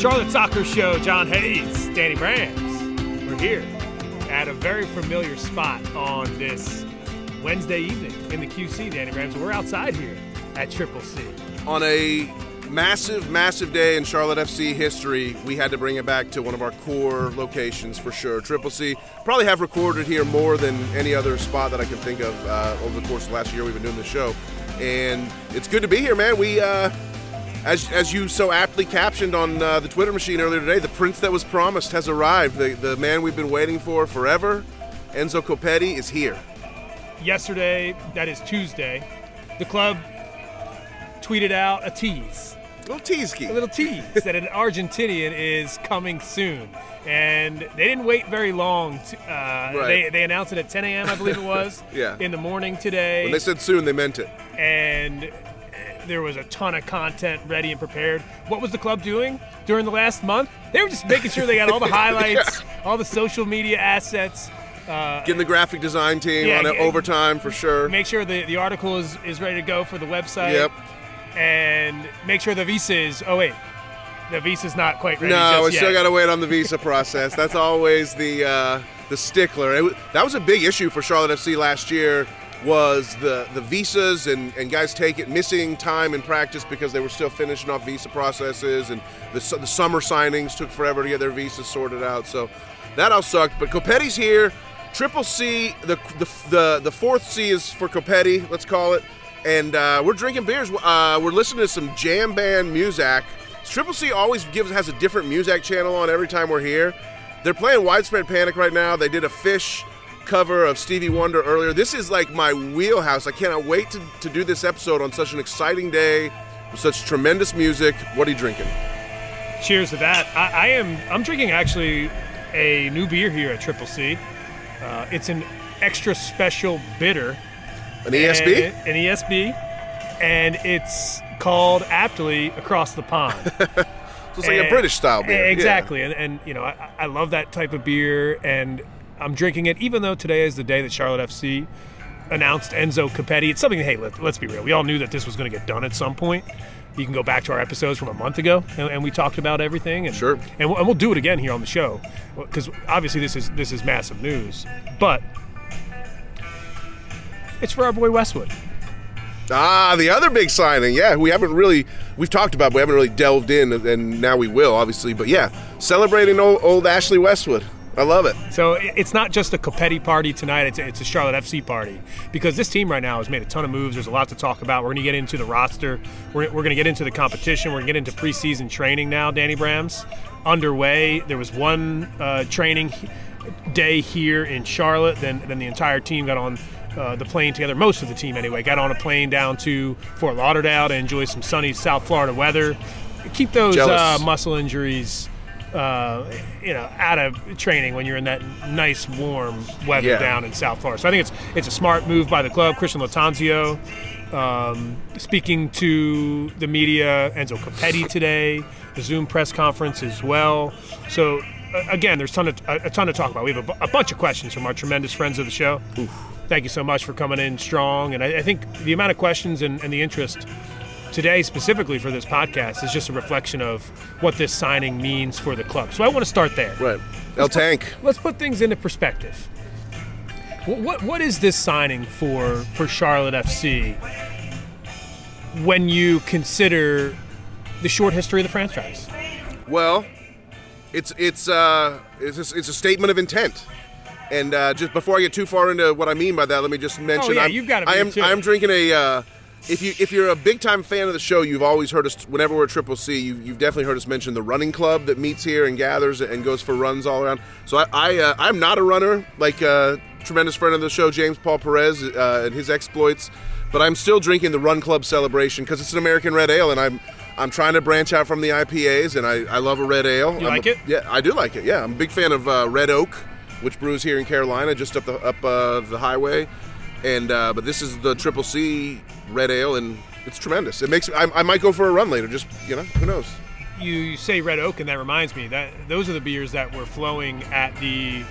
Charlotte Soccer Show, John Hayes, Danny Brams. We're here at a very familiar spot on this Wednesday evening in the QC, Danny Brams. We're outside here at Triple C. On a massive, massive day in Charlotte FC history, we had to bring it back to one of our core locations for sure. Triple C probably have recorded here more than any other spot that I can think of uh, over the course of last year we've been doing the show. And it's good to be here, man. We, uh, as, as you so aptly captioned on uh, the Twitter machine earlier today, the prince that was promised has arrived. The, the man we've been waiting for forever, Enzo Copetti, is here. Yesterday, that is Tuesday, the club tweeted out a tease. A little tease key. A little tease that an Argentinian is coming soon. And they didn't wait very long. To, uh, Right. they, they announced it at 10 a.m., I believe it was, Yeah. in the morning today. When they said soon, they meant it. and there was a ton of content ready and prepared. What was the club doing during the last month? They were just making sure they got all the highlights, all the social media assets, uh, Getting the graphic design team Yeah, on it yeah. overtime for sure. make sure the, the article is, is ready to go for the website. Yep. And make sure the visa is, oh, wait, the visa's not quite ready. No, we still got to wait on the visa process. That's always the uh, the stickler. It, that was a big issue for Charlotte FC last year. Was the the visas and, and guys take it missing time in practice because they were still finishing off visa processes and the, the summer signings took forever to get their visas sorted out. So that all sucked. But Copetti's here. Triple C, the the the, the fourth C is for Copetti. Let's call it. And uh, we're drinking beers. Uh, we're listening to some jam band music. Triple C always gives has a different music channel on every time we're here. They're playing Widespread Panic right now. They did a Phish cover of Stevie Wonder earlier. This is like my wheelhouse. I cannot wait to, to do this episode on such an exciting day with such tremendous music. What are you drinking? Cheers to that. I, I am. I'm drinking actually a new beer here at Triple C. Uh, it's an extra special bitter. An ESB? And- an ESB, and it's called aptly across the pond. So it's like a British style beer. Yeah. Exactly, and, and you know I, I love that type of beer, and I'm drinking it even though today is the day that Charlotte FC announced Enzo Copetti. It's something. Hey, let, let's be real. We all knew that this was going to get done at some point. You can go back to our episodes from a month ago, and, and we talked about everything. And, Sure. And we'll, and we'll do it again here on the show because obviously this is this is massive news, but it's for our boy Westwood. Ah, the other big signing. Yeah, we haven't really we've talked about, but we haven't really delved in, and now we will, obviously. But yeah, celebrating old, old Ashley Westwood. I love it. So it's not just a Copetti party tonight, it's a, it's a Charlotte FC party. Because this team right now has made a ton of moves. There's a lot to talk about. We're going to get into the roster. We're, we're going to get into the competition. We're going to get into preseason training now, Danny Brams. Underway. There was one uh, training day here in Charlotte. Then, then the entire team got on uh, the plane together. Most of the team, anyway, got on a plane down to Fort Lauderdale to enjoy some sunny South Florida weather. Keep those uh, muscle injuries uh, you know, out of training when you're in that nice warm weather Yeah. down in South Florida. So I think it's it's a smart move by the club. Cristian Lattanzio um, speaking to the media, Enzo Copetti today, the Zoom press conference as well. So uh, again, there's ton of, a, a ton to talk about. We have a, a bunch of questions from our tremendous friends of the show. Thank you so much for coming in strong, and I, I think the amount of questions and, and the interest today specifically for this podcast is just a reflection of what this signing means for the club. So I want to start there. Right. El Tank. Let's put things into perspective. What, what, what is this signing for for Charlotte FC when you consider the short history of the franchise? Well, it's it's uh it's a, it's a statement of intent. And uh, just before I get too far into what I mean by that, let me just mention Oh, yeah, I'm, you've got a I am. I'm drinking a. Uh, if you if you're a big time fan of the show, you've always heard us whenever we're at Triple C. You've, you've definitely heard us mention the running club that meets here and gathers and goes for runs all around. So I, I uh, I'm not a runner like uh, tremendous friend of the show James Paul Perez uh, and his exploits, but I'm still drinking the Run Club celebration because it's an American red ale, and I'm I'm trying to branch out from the IPAs, and I, I love a red ale. You I'm like a- it? Yeah, I do like it. Yeah, I'm a big fan of uh, Red Oak, which brews here in Carolina, just up the up uh, the highway. And uh, but this is the Triple C Red Ale, and it's tremendous. It makes I, I might go for a run later. Just you know, who knows? You, you say Red Oak, and that reminds me that those are the beers that were flowing at the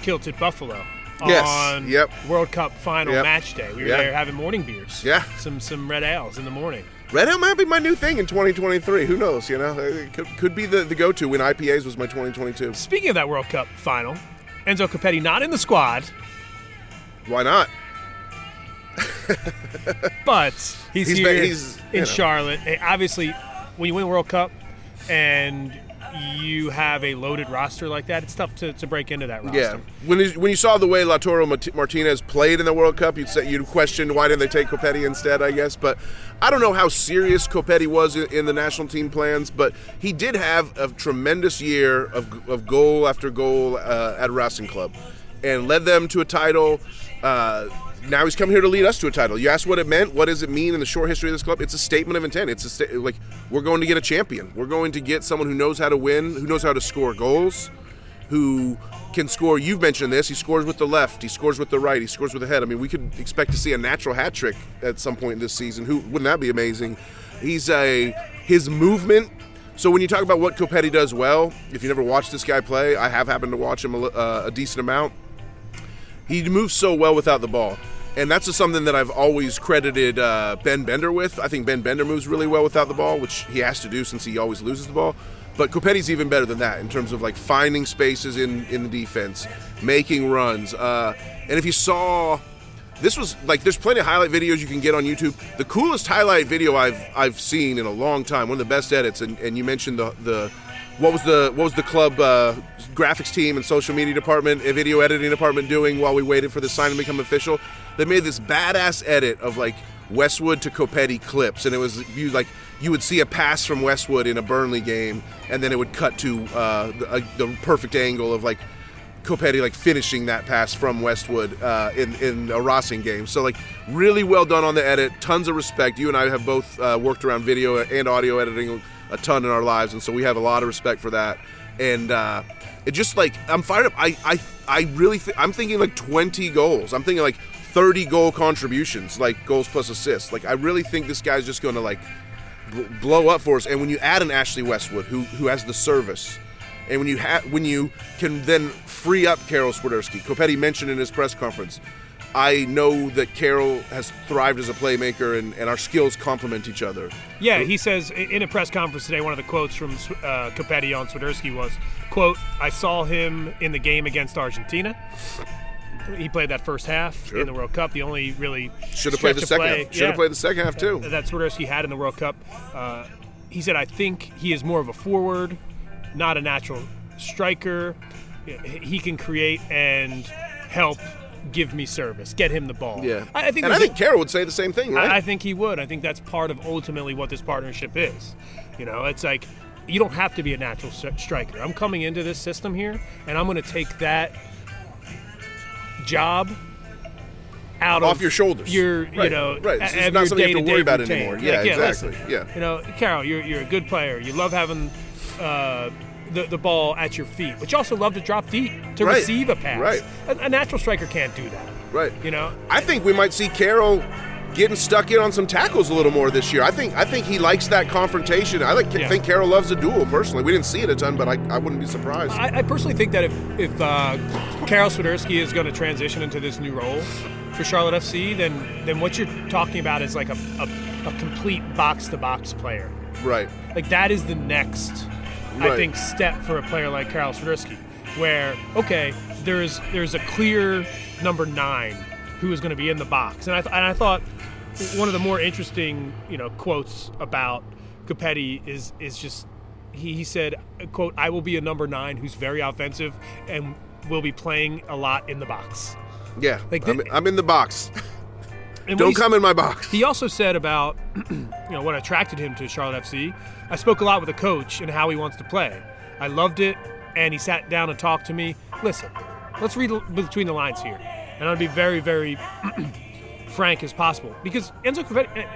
Kilted Buffalo Yes, on yep. World Cup final Yep. match day. We were Yeah. there having morning beers. Yeah. Some some red ales in the morning. Red Ale might be my new thing in 2023. Who knows? You know, it could, could be the, the go-to when IPAs was my 2022. Speaking of that World Cup final, Enzo Copetti not in the squad, Why not? but he's, He's here ba- he's, in know. Charlotte. Eh, Obviously, when you win the World Cup and you have a loaded roster like that, it's tough to, to break into that roster. Yeah. When you, when you saw the way Lautaro Mart- Martinez played in the World Cup, you'd say you'd question why didn't they take Copetti instead, I guess. But I don't know how serious Copetti was in, in the national team plans, but he did have a tremendous year of, of goal after goal uh, at Racing Club, and led them to a title. Uh, now he's come here to lead us to a title. You asked what it meant. What does it mean in the short history of this club? It's a statement of intent. It's a sta- like we're going to get a champion. We're going to get someone who knows how to win, who knows how to score goals, who can score. You've mentioned this. He scores with the left. He scores with the right. He scores with the head. I mean, we could expect to see a natural hat trick at some point this season. Who wouldn't that be amazing? He's a his movement. So when you talk about what Copetti does well, if you never watched this guy play, I have happened to watch him a, uh, a decent amount. He moves so well without the ball. And that's just something that I've always credited uh, Ben Bender with. I think Ben Bender moves really well without the ball, which he has to do since he always loses the ball. But Copetti's even better than that in terms of like finding spaces in, in the defense, making runs. Uh, and if you saw, this was like there's plenty of highlight videos you can get on YouTube. The coolest highlight video I've I've seen in a long time, one of the best edits. And, and you mentioned the the what was the what was the club uh, graphics team and social media department, uh, video editing department doing while we waited for the sign to become official? They made this badass edit of like Westwood to Copetti clips, and it was you like you would see a pass from Westwood in a Burnley game, and then it would cut to uh, the, uh, the perfect angle of like Copetti like finishing that pass from Westwood uh, in in a Racing game. So like really well done on the edit. Tons of respect. You and I have both uh, worked around video and audio editing a ton in our lives, and so we have a lot of respect for that. And uh, it just like I'm fired up. I I I really th- I'm thinking like 20 goals. I'm thinking like 30 goal contributions, like goals plus assists. Like I really think this guy's just going to like bl- blow up for us. And when you add an Ashley Westwood who who has the service, and when you when you can then free up Karol Swiderski, Copetti mentioned in his press conference, I know that Karol has thrived as a playmaker, and, and our skills complement each other. Yeah, he says in a press conference today, one of the quotes from uh, Copetti on Swiderski was, "quote I saw him in the game against Argentina. He played that first half Sure. in the World Cup. The only really Should have played the second play- half. Should have yeah, played the second half too. that Swiderski had in the World Cup. Uh, he said, "I think he is more of a forward, not a natural striker. He can create and help." Give me service. Get him the ball. Yeah, I, I think. and I a- think Karol would say the same thing, right? I, I think he would. I think that's part of ultimately what this partnership is. You know, it's like you don't have to be a natural stri- striker. I'm coming into this system here, and I'm going to take that job out Off of your shoulders. Your, you know, right. It's not something you have to worry about routine. anymore. Like, Yeah, exactly. listen, Yeah. You know, Karol, you're you're a good player. You love having. Uh, the, the ball at your feet, but you also love to drop deep to Right, receive a pass. right. A, a natural striker can't do that. right. You know, I think we might see Karol getting stuck in on some tackles a little more this year. I think I think he likes that confrontation. I like Yeah. think Karol loves a duel personally. We didn't see it a ton, but I, I wouldn't be surprised. I, I personally think that if if uh, Karol Swiderski is going to transition into this new role for Charlotte FC, then then what you're talking about is like a, a, a complete box to box player. right. Like that is the next, I think, step for a player like Karol Swiderski, where okay, there's there's a clear number nine who is going to be in the box, and I th- and I thought one of the more interesting you know quotes about Copetti is is just he, he said quote I will be a number nine who's very offensive and will be playing a lot in the box. Yeah. Like I'm, I'm in the box. Don't come in my box. He also said about you know what attracted him to Charlotte FC. I spoke a lot with the coach and how he wants to play. I loved it, and he sat down and talked to me. Listen, let's read between the lines here, and I'll be very, very frank as possible because Enzo Copetti, eh,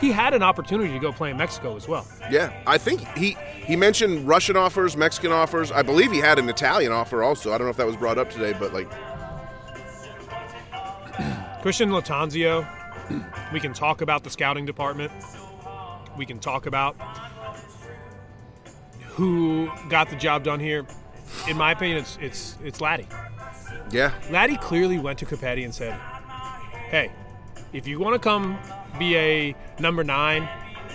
he had an opportunity to go play in Mexico as well. Yeah, I think he he mentioned Russian offers, Mexican offers. I believe he had an Italian offer also. I don't know if that was brought up today, but like, Cristian Lattanzio, we can talk about the scouting department. We can talk about who got the job done here. In my opinion, it's it's it's Laddie. Yeah, Laddie clearly went to Copetti and said, "Hey, if you want to come be a number nine,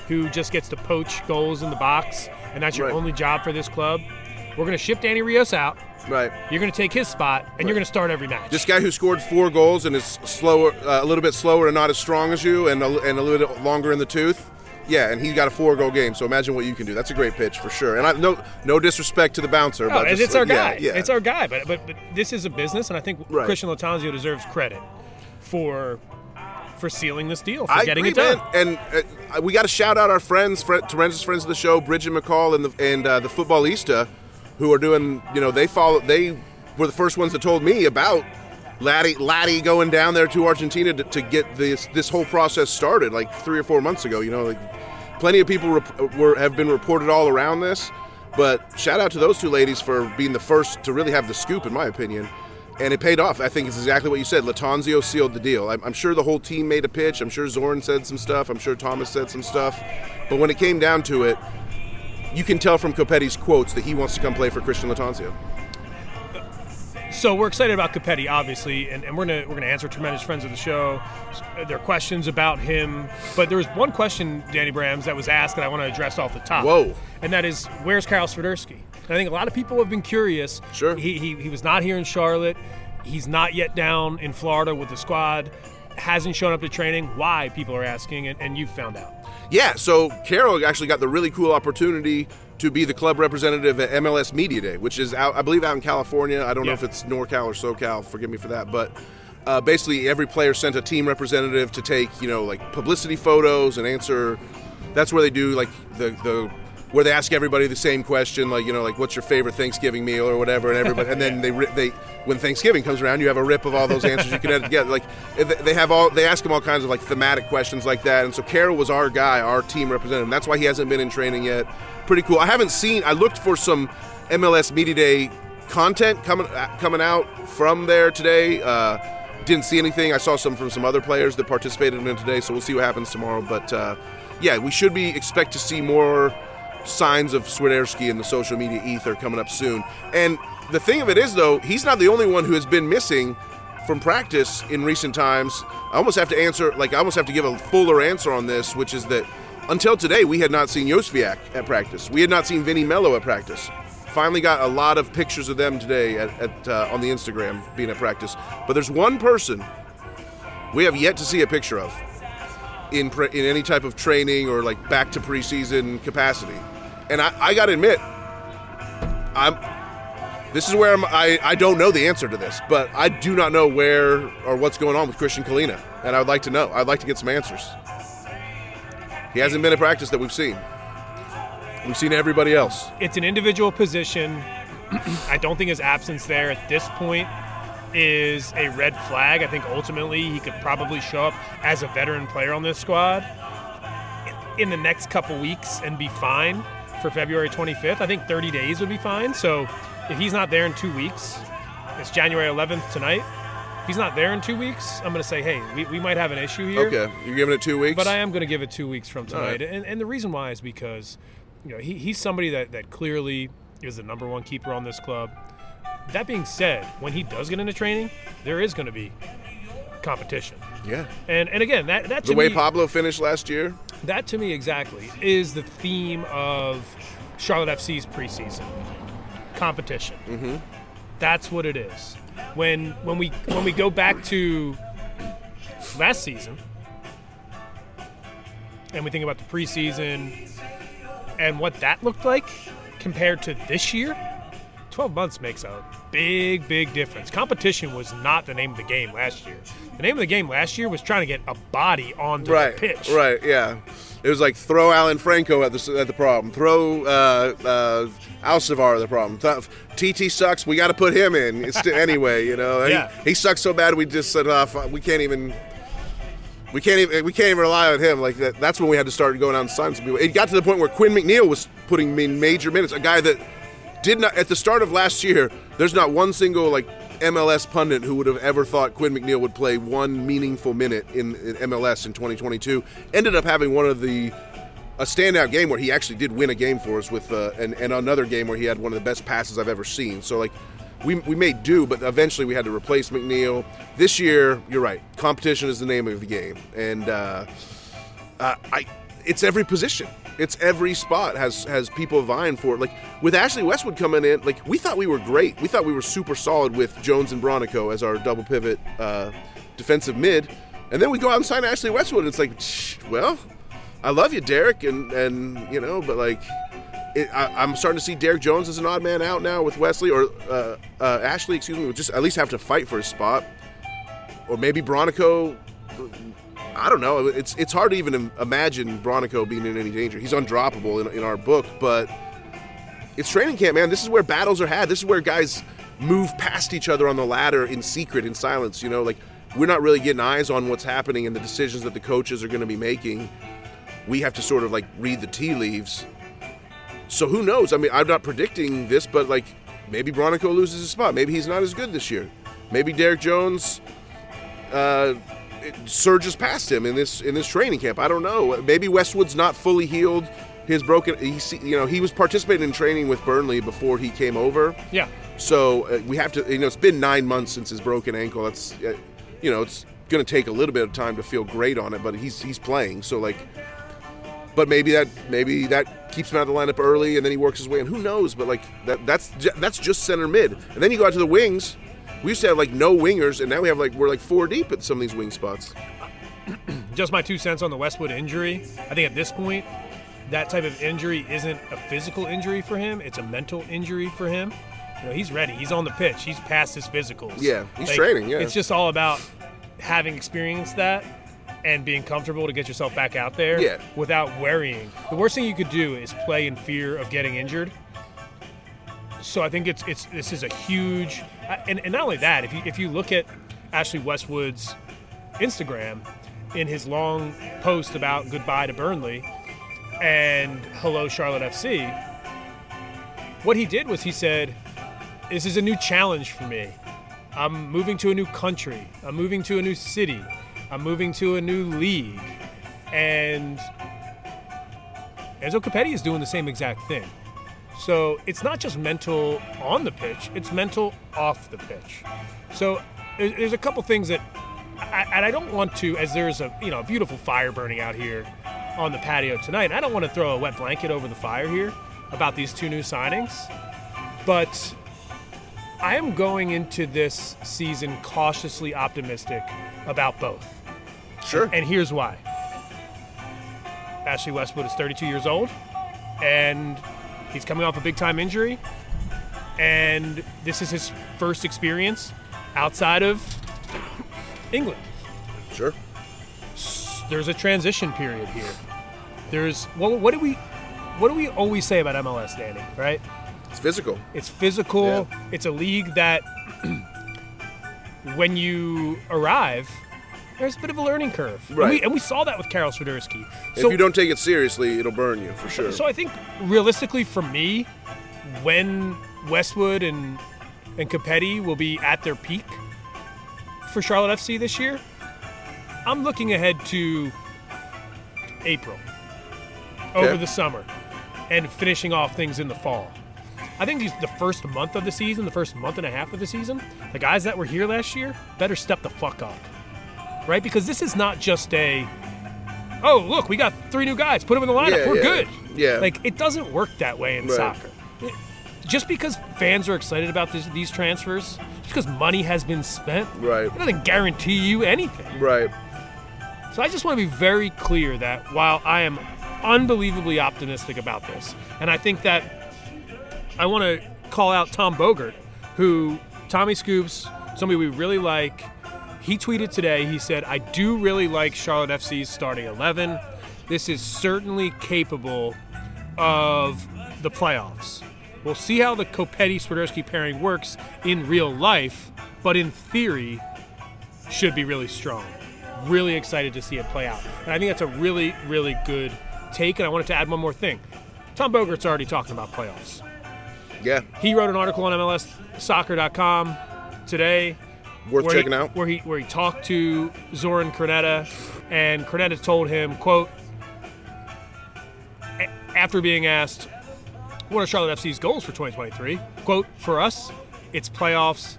who just gets to poach goals in the box, and that's your Right. only job for this club. We're going to ship Danny Rios out. Right. You're going to take his spot, and you're going to start every match. This guy who scored four goals and is slower, uh, a little bit slower and not as strong as you, and a, and a little bit longer in the tooth. Yeah, and he got a four-goal game. So imagine what you can do. That's a great pitch for sure. And I, no, no disrespect to the bouncer, No, but it's, just, it's our guy. Yeah, It's our guy. But, but but this is a business, and I think Right. Cristian Lattanzio deserves credit for for sealing this deal, for I getting agree, it done. man. And uh, we got to shout out our friends, fr- tremendous friends of the show, Bridget McCall and the and uh, the Footballista, who are doing. You know, they follow. They were the first ones that told me about Laddie Laddie going down there to Argentina to, to get this this whole process started, like three or four months ago. You know, like plenty of people rep- were have been reported all around this. But shout out to those two ladies for being the first to really have the scoop, in my opinion. And it paid off. I think it's exactly what you said. Lattanzio sealed the deal. I'm, I'm sure the whole team made a pitch. I'm sure Zoran said some stuff. I'm sure Thomas said some stuff. But when it came down to it, you can tell from Copetti's quotes that he wants to come play for Cristian Lattanzio. So we're excited about Copetti, obviously, and, and we're gonna we're gonna answer tremendous friends of the show. Uh, there are questions about him, but there was one question, Danny Brams, that was asked that I want to address off the top. Whoa. And that is, where's Karol Swiderski? I think a lot of people have been curious. Sure. He, he he was not here in Charlotte. He's not yet down in Florida with the squad. Hasn't shown up to training. Why? People are asking, and, and you found out. Yeah, so Karol actually got the really cool opportunity to be the club representative at MLS Media Day, which is out, I believe, out in California. I don't know if it's NorCal or SoCal. Forgive me for that, but uh, basically every player sent a team representative to take, you know, like publicity photos and answer. That's where they do like the the where they ask everybody the same question, like you know, like what's your favorite Thanksgiving meal or whatever, and everybody, and then they they when Thanksgiving comes around, you have a rip of all those answers you can add together. Like they- they have all they ask him all kinds of like thematic questions like that, and so Karol was our guy, our team representative. That's why he hasn't been in training yet. Pretty cool. I haven't seen. I looked for some MLS Media Day content coming uh, coming out from there today. Uh, didn't see anything. I saw some from some other players that participated in today, so we'll see what happens tomorrow. But uh, yeah, we should be expect to see more signs of Swiderski in the social media ether coming up soon. And the thing of it is, though, he's not the only one who has been missing from practice in recent times. I almost have to answer, like, I almost have to give a fuller answer on this, which is that until today, we had not seen Jóźwiak at practice. We had not seen Vinny Mello at practice. Finally got a lot of pictures of them today at, at uh, on the Instagram being at practice. But there's one person we have yet to see a picture of in pre- in any type of training or like back to preseason capacity. And I, I got to admit, I'm. This is where I'm, I I don't know the answer to this, but I do not know where or what's going on with Kristijan Kahlina, and I would like to know. I'd like to get some answers. He hasn't been in practice that we've seen. We've seen everybody else. it's an individual position. I don't think his absence there at this point is a red flag. I think ultimately he could probably show up as a veteran player on this squad in the next couple weeks and be fine for February 25th. I think 30 days would be fine. So if he's not there in two weeks, it's January 11th tonight. If he's not there in two weeks, I'm going to say, hey, we, we might have an issue here. Okay, you're giving it two weeks. But I am going to give it two weeks from All right. tonight, and, and the reason why is because, you know, he, he's somebody that, that clearly is the number one keeper on this club. That being said, when he does get into training, there is going to be competition, yeah, and and again, that that to the way me, Pablo finished last year. that to me exactly is the theme of Charlotte FC's preseason competition. Mm-hmm. That's what it is. When when we when we go back to last season and we think about the preseason and what that looked like compared to this year, 12 months makes a big, big difference. Competition was not the name of the game last year. The name of the game last year was trying to get a body onto Right, the pitch. right, yeah. It was like throw Alan Franco at the at the problem. Throw uh, uh, Alcivar at the problem. TT sucks. We got to put him in It's anyway. You know, Yeah. he, he sucks so bad. We just said, uh, we can't even. We can't even we can't even rely on him like that. That's when we had to start going out and sign some people. It got to the point where Quinn McNeill was putting in major minutes. A guy that did not at the start of last year. There's not one single like MLS pundit who would have ever thought Quinn McNeill would play one meaningful minute in, in MLS in 2022. Ended up having one of the a standout game where he actually did win a game for us with uh, and, and another game where he had one of the best passes I've ever seen. So like we, we made do, but eventually we had to replace McNeill. This year, you're right. Competition is the name of the game, and uh, uh, I it's every position. It's every spot has has people vying for it. Like with Ashley Westwood coming in, like we thought we were great. We thought we were super solid with Jones and Bronico as our double pivot uh, defensive mid, and then we go out and sign Ashley Westwood. And it's like, well, I love you, Derrick, and and you know, but like. It, I, I'm starting to see Derrick Jones as an odd man out now with Wesley or uh, uh, Ashley, excuse me, would just at least have to fight for his spot, or maybe Bronico I don't know. It's it's hard to even imagine Bronico being in any danger. He's undroppable in, in our book, but it's training camp, man. This is where battles are had. This is where guys move past each other on the ladder in secret, in silence. You know, like we're not really getting eyes on what's happening and the decisions that the coaches are going to be making. We have to sort of like read the tea leaves. So who knows? I mean, I'm not predicting this, but like maybe Bronico loses his spot. Maybe he's not as good this year. Maybe Derrick Jones uh, it surges past him in this in this training camp. I don't know. Maybe Westwood's not fully healed. His broken, he, you know, he was participating in training with Burnley before he came over. Yeah. So uh, we have to, you know, it's been nine months since his broken ankle. That's, uh, you know, it's going to take a little bit of time to feel great on it, but he's he's playing. So like, but maybe that maybe that keeps him out of the lineup early, and then he works his way in. Who knows? But like that that's that's just center mid, and then you go out to the wings. We used to have like no wingers, and now we have like we're like four deep at some of these wing spots. Just my two cents on the Westwood injury. I think at this point, that type of injury isn't a physical injury for him; it's a mental injury for him. You know, he's ready. He's on the pitch. He's past his physicals. Yeah, he's training, yeah. it's just all about having experienced that and being comfortable to get yourself back out there. Yeah. Without worrying. The worst thing you could do is play in fear of getting injured. So I think it's it's this is a huge, uh, and, and not only that. If you if you look at Ashley Westwood's Instagram, in his long post about goodbye to Burnley and hello Charlotte FC, what he did was he said, "This is a new challenge for me. I'm moving to a new country. I'm moving to a new city. I'm moving to a new league." And Enzo Copetti is doing the same exact thing. So it's not just mental on the pitch; it's mental off the pitch. So there's a couple things that, I, and I don't want to, as there's a you know a beautiful fire burning out here on the patio tonight. I don't want to throw a wet blanket over the fire here about these two new signings, but I am going into this season cautiously optimistic about both. Sure. And here's why. Ashley Westwood is 32 years old, and he's coming off a big time injury. And this is his first experience outside of England. Sure. There's a transition period here. There's what, what do we what do we always say about MLS, Danny? Right? It's physical. It's physical. Yeah. It's a league that when you arrive, there's a bit of a learning curve. And we, Right. and we saw that with Karol Swiderski. if you don't take it seriously, it'll burn you for sure. So I think realistically for me, when Westwood and and Copetti will be at their peak for Charlotte FC this year, I'm looking ahead to April over Okay. the summer and finishing off things in the fall. I think these, the first month of the season, the first month and a half of the season, the guys that were here last year better step the fuck up. Right? Because this is not just a oh, look, we got three new guys. Put them in the lineup. Yeah, We're yeah, good. yeah. Like it doesn't work that way in Right. soccer. It- just because fans are excited about this, these transfers, just because money has been spent, Right. it doesn't guarantee you anything. right. So I just want to be very clear that while I am unbelievably optimistic about this, and I think that I want to call out Tom Bogert, who Tommy Scoops, somebody we really like. He tweeted today. He said, "I do really like Charlotte FC's starting 11. This is certainly capable of the playoffs. We'll see how the Copetti Swiderski pairing works in real life, but in theory, should be really strong. Really excited to see it play out. And I think that's a really, really good take. And I wanted to add one more thing. Tom Bogert's already talking about playoffs. Yeah. He wrote an article on MLSsoccer.com today. Worth where checking he, out. Where he where he talked to Zoran Krneta, and Krneta told him, quote, a- after being asked, what are Charlotte FC's goals for 2023? Quote, for us, it's playoffs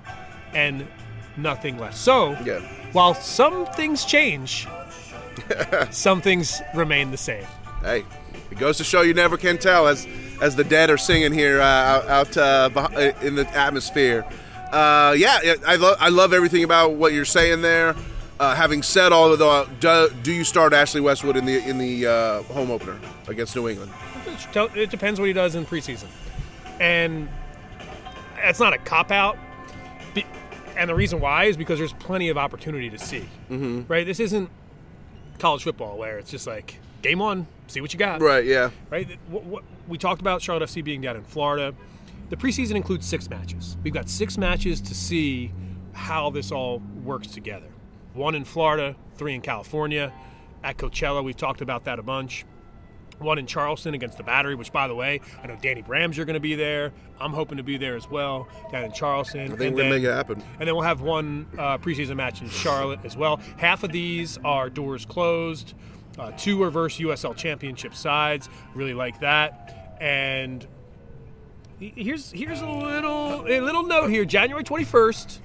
and nothing less. So, Yeah. while some things change, some things remain the same. Hey, it goes to show you never can tell as as the dead are singing here uh, out, out uh, in the atmosphere. Uh, yeah, I love I love everything about what you're saying there. Uh, having said all of the, do, do you start Ashley Westwood in the in the uh, home opener against New England? It depends what he does in preseason, and it's not a cop out. And the reason why is because there's plenty of opportunity to see. Mm-hmm. Right? This isn't college football where it's just like game one, see what you got. Right. Yeah. right? What, what, we talked about Charlotte FC being down in Florida. The preseason includes six matches. We've got six matches to see how this all works together. One in Florida, three in California. At Coachella, we've talked about that a bunch. One in Charleston against the Battery, which, by the way, I know Danny Bram's are going to be there. I'm hoping to be there as well down in Charleston. I think And we're make it happen. and then we'll have one uh, preseason match in Charlotte as well. Half of these are doors closed. Uh, two are versus USL Championship sides. Really like that. And here's here's a little a little note here. January 21st,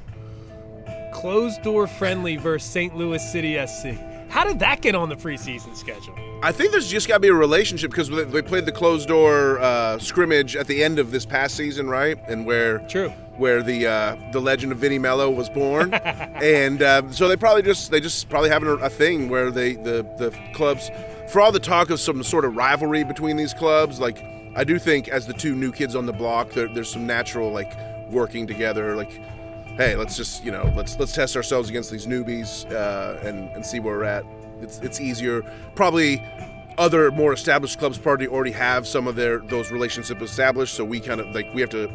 closed door friendly versus St. Louis City SC. How did that get on the preseason schedule? I think there's just got to be a relationship because they- they played the closed door uh, scrimmage at the end of this past season, right? And where True. where the uh, the legend of Vinny Mello was born, and uh, so they probably just they just probably having a, a thing where they the the clubs, for all the talk of some sort of rivalry between these clubs, like I do think as the two new kids on the block, there, there's some natural like working together, like. Hey, let's just you know let's let's test ourselves against these newbies uh, and and see where we're at. It's it's easier. Probably other more established clubs probably already have some of their those relationships established. So we kind of like we have to.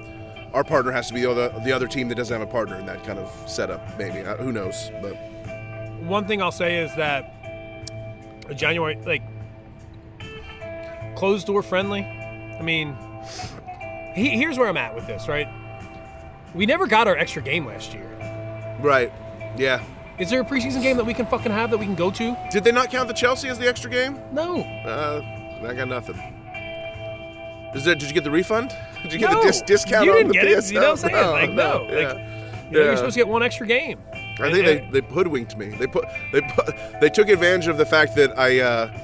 Our partner has to be the other, the other team that doesn't have a partner in that kind of setup. Maybe Uh, who knows? But one thing I'll say is that January, like, closed door friendly. I mean, he, here's where I'm at with this, right? We never got our extra game last year. right, yeah. Is there a preseason game that we can fucking have that we can go to? Did they not count the Chelsea as the extra game? No. Uh, I got nothing. Is there? Did you get the refund? Did you get no. the dis- discount You on didn't the get PSL? it. You know what I'm saying? like, no. yeah. Like, you know, Yeah. you're supposed to get one extra game. I think they, they hoodwinked me. They put they put they took advantage of the fact that I uh,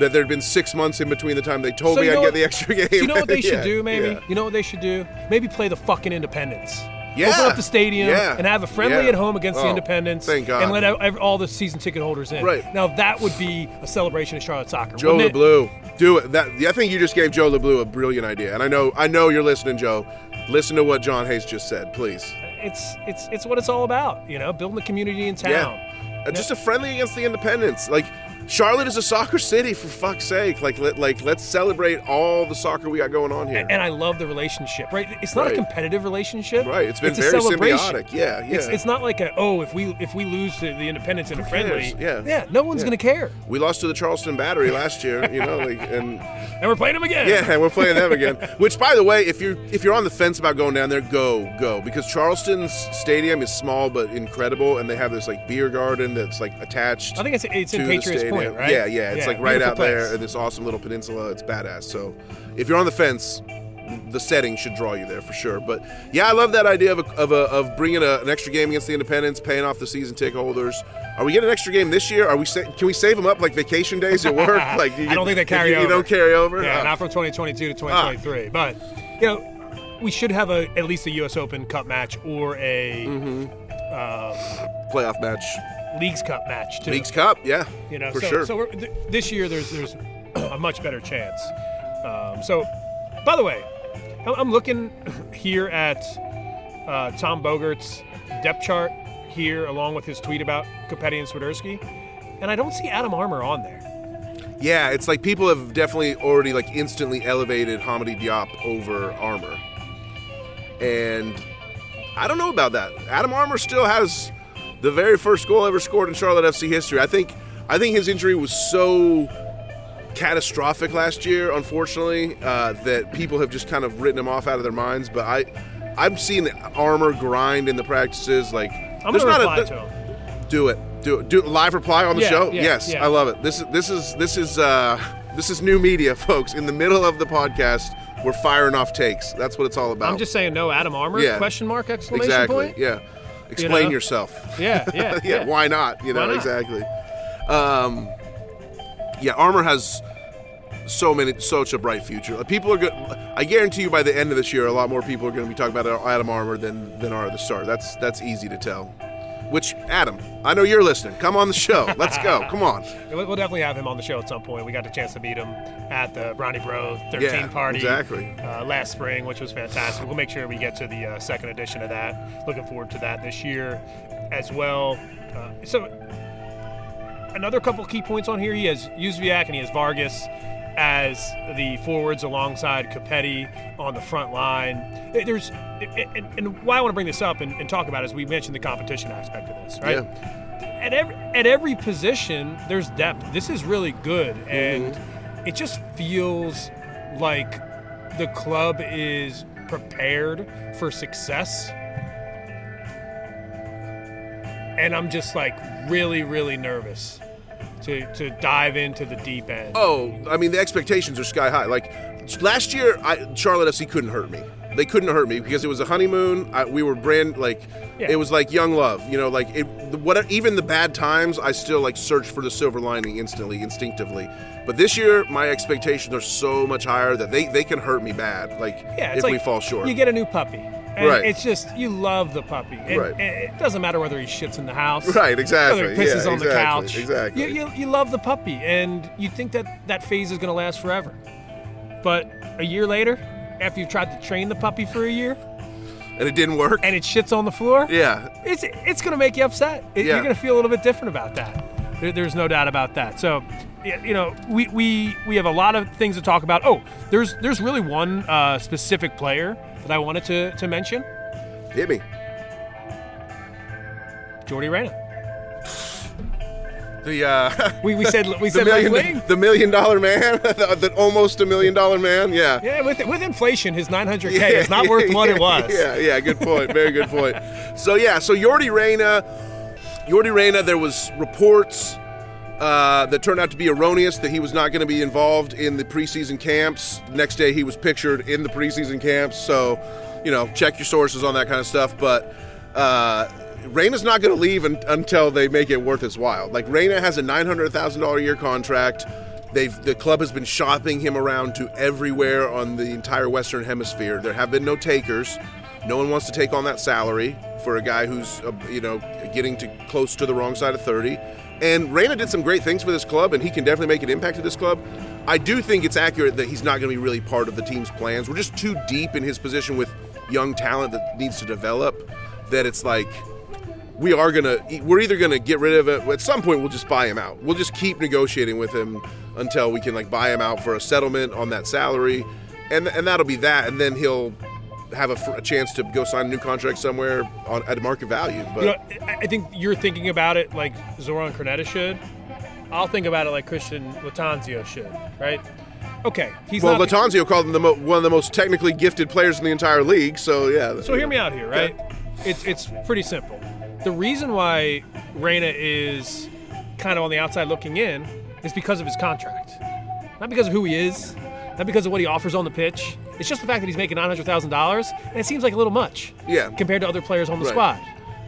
that there had been six months in between the time they told So me I'd get the extra game. So you know what they should Yeah, do, maybe? yeah. You know what they should do? Maybe play the fucking Independence. Yeah. Open up the stadium Yeah. and have a friendly at home against the Oh, Independence. thank God. And let all the season ticket holders in. Right. Now that would be a celebration of Charlotte soccer. Joe? LeBlue, do it. That I think you just gave Joe LeBlue a brilliant idea, and I know I know you're listening, Joe. Listen to what John Hayes just said, please. It's it's it's what it's all about. You know, building the community in town. Yeah, Uh, just a friendly against the Independents. Like Charlotte is a soccer city, for fuck's sake. Like let like let's celebrate all the soccer we got going on here. And I love the relationship. Right. It's not Right. a competitive relationship. Right, it's been a very symbiotic. Yeah, yeah. It's, it's not like a oh if we if we lose to the Independence in a friendly. cares? Yeah. Yeah. No one's Yeah. gonna care. we lost to the Charleston Battery last year, you know, like and And we're playing them again. yeah, and we're playing them again. Which, by the way, if you're if you're on the fence about going down there, go go because Charleston's stadium is small but incredible, and they have this like beer garden that's like attached. I think it's it's in Patriots Point, right? Yeah, yeah, it's like right out there in this awesome little peninsula. It's badass. So, if you're on the fence, the setting should draw you there for sure. But yeah, I love that idea of a, of, a, of bringing a, an extra game against the Independents, paying off the season ticket holders. Are we getting an extra game this year? Are we sa- can we save them up like vacation days at work? Like you I don't think they carry you, over. You don't carry over. Yeah, Oh. not from 2022 to ah. 2023. But you know, we should have a at least a U.S. Open Cup match or a mm-hmm. um, playoff match, Leagues Cup match too. Leagues Cup. Yeah, you know, for so, sure. So we're, th- this year, there's there's a much better chance. Um, so, by the way, I'm- looking here at uh, Tom Bogert's depth chart here, along with his tweet about Copetti and Swiderski, and I don't see Adam Armour on there. Yeah, it's like people have definitely already like instantly elevated Hamady Diop over Armour. And I don't know about that. Adam Armour still has the very first goal ever scored in Charlotte FC history. I think I think his injury was so catastrophic last year, unfortunately, uh, that people have just kind of written him off out of their minds. But I I'm seeing Armour grind in the practices like I'm there's gonna not reply a, to him. do it. Do it. Do it. live reply on the Yeah, show. yeah, yes, yeah. I love it. This is this is this is uh this is new media, folks. In the middle of the podcast, we're firing off takes. That's what it's all about. I'm just saying, no Adam Armour? Yeah. Question mark? Exclamation exactly. point? Yeah. Explain know? yourself. Yeah, yeah, yeah, yeah. Why not? You know not? exactly. Um, yeah, Armor has so many, such a bright future. People are good. I guarantee you, by the end of this year, a lot more people are going to be talking about Adam Armour than than are the start. That's that's easy to tell. Which Adam, I know you're listening. Come on the show. Let's go. Come on. We'll definitely have him on the show at some point. We got the chance to meet him at the Brownie Bro 13 Yeah, party exactly. uh, last spring, which was fantastic. We'll make sure we get to the uh, second edition of that. Looking forward to that this year as well. Uh, so, another couple key points on here. He has Jóźwiak and he has Vargas as the forwards alongside Copetti on the front line. There's and, why I want to bring this up and, and talk about it is we mentioned the competition aspect of this, right? Yeah. at every at every position there's depth this is really good mm-hmm. and it just feels like the club is prepared for success and i'm just like really really nervous to, to dive into the deep end Oh, I mean the expectations are sky high. Like last year, I, Charlotte FC couldn't hurt me. They couldn't hurt me because it was a honeymoon. I, we were brand like Yeah. it was like young love. You know, like it. What even the bad times, I still like search for the silver lining instantly, instinctively. But this year, my expectations are so much higher that they they can hurt me bad. Like yeah if like we fall short. you get a new puppy and Right. it's just you love the puppy and, Right. it doesn't matter whether he shits in the house Right, exactly. whether he pisses Yeah, on the couch exactly. you, you, you love the puppy and you think that that phase is going to last forever but a year later after you've tried to train the puppy for a year and it didn't work. and it shits on the floor yeah, it's it's going to make you upset It- Yeah. you're going to feel a little bit different about that there, there's no doubt about that so you know we, we we have a lot of things to talk about oh there's there's really one uh, specific player that i wanted to, to mention hit me. jordy reyna The uh, we, we said we said left million wing the million dollar man, the, the almost a million dollar man. Yeah. yeah with, with inflation his 900k is not worth what it was Yeah, yeah, good point. Very good point. So yeah, so Yordy Reyna, Yordy Reyna, there was reports uh, that turned out to be erroneous that he was not going to be involved in the preseason camps. Next day, he was pictured in the preseason camps. So, you know, check your sources on that kind of stuff. But uh, Reyna's not going to leave un- until they make it worth his while. Like Reyna has a nine hundred thousand dollar a year contract. They've the club has been shopping him around to everywhere on the entire Western Hemisphere. There have been no takers. No one wants to take on that salary for a guy who's uh, you know getting to close to the wrong side of thirty. And Reyna did some great things for this club, and he can definitely make an impact to this club. I do think it's accurate that he's not going to be really part of the team's plans. We're just too deep in his position with young talent that needs to develop. That it's like we are gonna we're either gonna get rid of it at some point we'll just buy him out we'll just keep negotiating with him until we can like buy him out for a settlement on that salary and and that'll be that and then he'll have a, a chance to go sign a new contract somewhere on, at market value but You know, I think you're thinking about it like Zoran Krneta should. I'll think about it like Cristian Lattanzio should, right? Okay, he's well not. Lattanzio called him the mo- one of the most technically gifted players in the entire league so yeah so hear me out here, right? It's it's pretty simple. The reason why Reyna is kind of on the outside looking in is because of his contract, not because of who he is, not because of what he offers on the pitch. It's just the fact that he's making nine hundred thousand dollars, and it seems like a little much, Yeah. compared to other players on the Right. squad.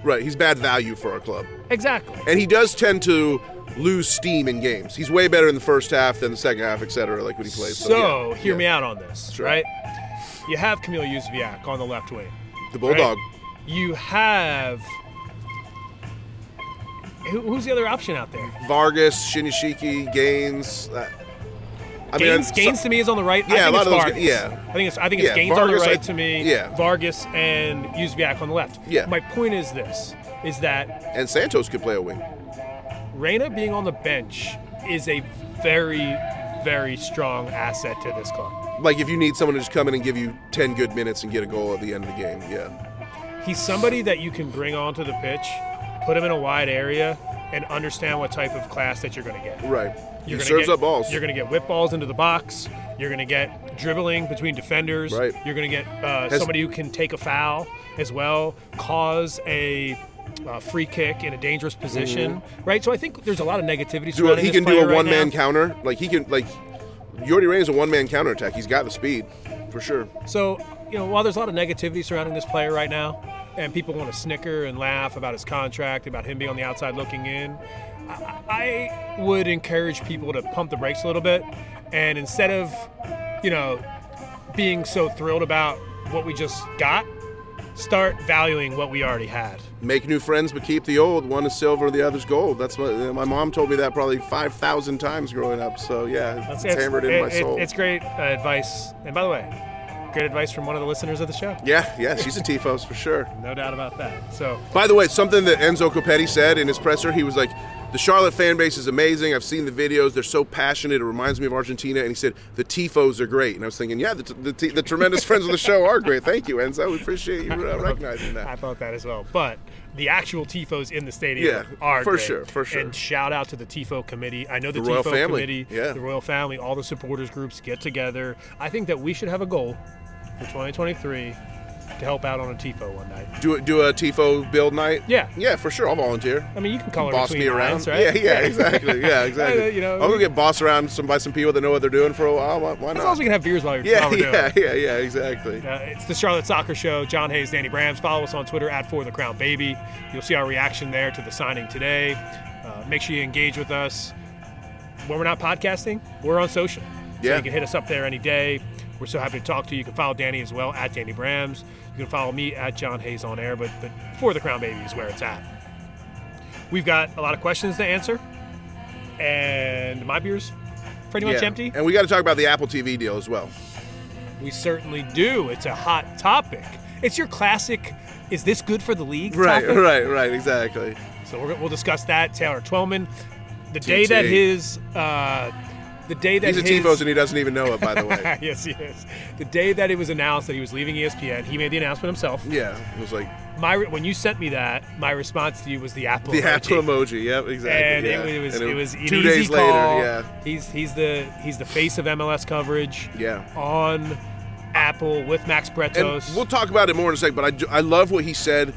right he's bad value for our club Exactly. and he does tend to lose steam in games he's way better in the first half than the second half etc like when he plays So, yeah, hear yeah. me out on this, Sure. right? You have Kamil Jóźwiak on the left wing. the bulldog right? You have who's the other option out there? Vargas, Shinyashiki, Gaines. Uh, I Gaines, I'm- Gaines to me is on the right. Yeah, a lot of those Vargas. yeah. I think it's I think it's Yeah, Gaines Vargas, on the right I- to me. yeah. Vargas and Jóźwiak on the left. Yeah. My point is this: is that and Santos could play a wing. Reyna being on the bench is a very, very strong asset to this club. Like if you need someone to just come in and give you ten good minutes and get a goal at the end of the game, yeah, He's somebody that you can bring onto the pitch, put him in a wide area, and understand what type of class that you're going to get. right. You're he gonna serves get, up balls. You're going to get whip balls into the box. You're going to get dribbling between defenders. Right. You're going to get uh, Has- somebody who can take a foul as well, cause a uh, free kick in a dangerous position. Right. So I think there's a lot of negativity Mm-hmm. do a, surrounding he this can do a right one man now. counter. Like he can like Jordi Reyna's a one man counter attack. He's got the speed for sure. So, you know, while there's a lot of negativity surrounding this player right now, and people want to snicker and laugh about his contract, about him being on the outside looking in, I, I would encourage people to pump the brakes a little bit And instead of, you know, being so thrilled about what we just got, start valuing what we already had. Make new friends, but keep the old. One is silver, the other's gold. That's what my mom told me that probably five thousand times growing up. So yeah, it's, hammered in it- my it- soul. it's great uh, advice. And by the way, great advice from one of the listeners of the show. yeah, yeah, she's a Tifos for sure. No doubt about that. So, By the way, something that Enzo Copetti said in his presser, he was like, "The Charlotte fan base is amazing. I've seen the videos; they're so passionate. It reminds me of Argentina." And he said, "The tifos are great." And I was thinking, "Yeah, the, the, the, the tremendous friends of the show are great. Thank you, Enzo. We appreciate you uh, recognizing that. I thought that as well. But the actual tifos in the stadium Yeah, are for great. sure, for sure. And shout out to the tifo committee. I know the, The royal tifo family, committee, yeah. the royal family, all the supporters groups get together. I think that we should have a goal for 2023 to help out on a tifo one night. Do do a tifo build night. Yeah. yeah, for sure. I'll volunteer. I mean, you can call color Boss me around, lines, right? Yeah, yeah, exactly. Yeah, exactly. you know, I'm gonna get bossed around some by some people that know what they're doing for a while. Why, why as long as we can have beers while, you're, yeah, while we're doing yeah, it. yeah, yeah, exactly. Uh, it's the Charlotte Soccer Show. John Hayes, Danny Brams. Follow us on Twitter at For the Crown Baby. You'll see our reaction there to the signing today. Uh, make sure you engage with us. When we're not podcasting, we're on social. So Yeah. you can hit us up there any day. We're so happy to talk to you. You can follow Danny as well at Danny Brams. You can follow me at John Hayes on air, but, but For the Crown Baby is where it's at. We've got a lot of questions to answer, and my beer's pretty much Yeah. empty. And we got to talk about the Apple TV deal as well. We certainly do. It's a hot topic. It's your classic. Is this good for the league? Right, topic? right, right, exactly. So we're, we'll discuss that. Taylor Twellman, the day that his, uh, the day that He's a his, Tifos and he doesn't even know it, by the way. yes, he is. The day that it was announced that he was leaving ESPN, he made the announcement himself. yeah, it was like My when you sent me that, my response to you was the apple. the emoji. Apple emoji. Yep, exactly. And yeah. it, was And it was an two days call. later. Yeah, He's he's the he's the face of MLS coverage yeah. on Apple with Max And we'll talk about it more in a second, but I, I love what he said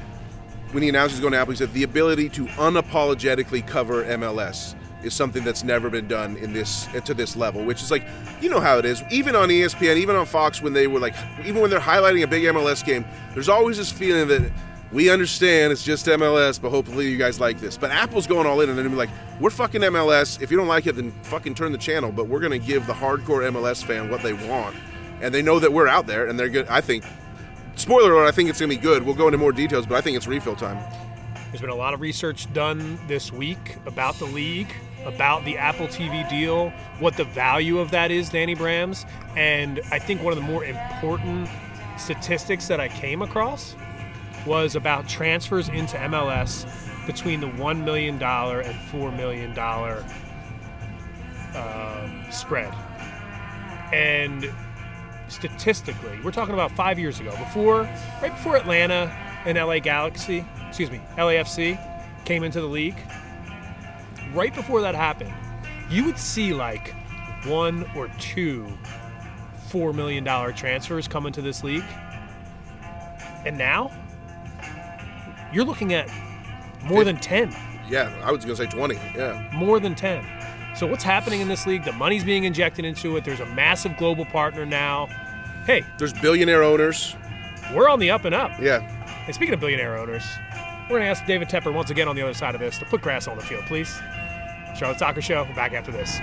when he announced he's going to Apple. He said the ability to unapologetically cover MLS is something that's never been done in this to this level, which is like you know how it is. Even on ESPN, even on Fox, when they were like, even when they're highlighting a big MLS game, there's always this feeling that we understand it's just MLS, but hopefully you guys like this. But Apple's going all in and they're gonna be like, we're fucking MLS. If you don't like it, then fucking turn the channel. But we're gonna give the hardcore MLS fan what they want, and they know that we're out there, and they're good. I think spoiler alert, I think it's to be good. We'll go into more details, but I think it's refill time. There's been a lot of research done this week about the league, about the Apple TV deal, what the value of that is, Danny Brams. And I think one of the more important statistics that I came across was about transfers into MLS between the $1 million and $4 million um, spread. And statistically, we're talking about five years ago, before, right before Atlanta and LA Galaxy, excuse me, LAFC came into the league, right before that happened, you would see like one or two $4 million transfers come into this league. And now, you're looking at more than 10 Yeah, I was going to say 20. Yeah. more than 10. So what's happening in this league? The money's being injected into it. There's a massive global partner now. Hey, There's billionaire owners. we're on the up and up. Yeah. And speaking of billionaire owners, we're going to ask David Tepper once again on the other side of this to put grass on the field, please. Charlotte Soccer Show, we're back after this.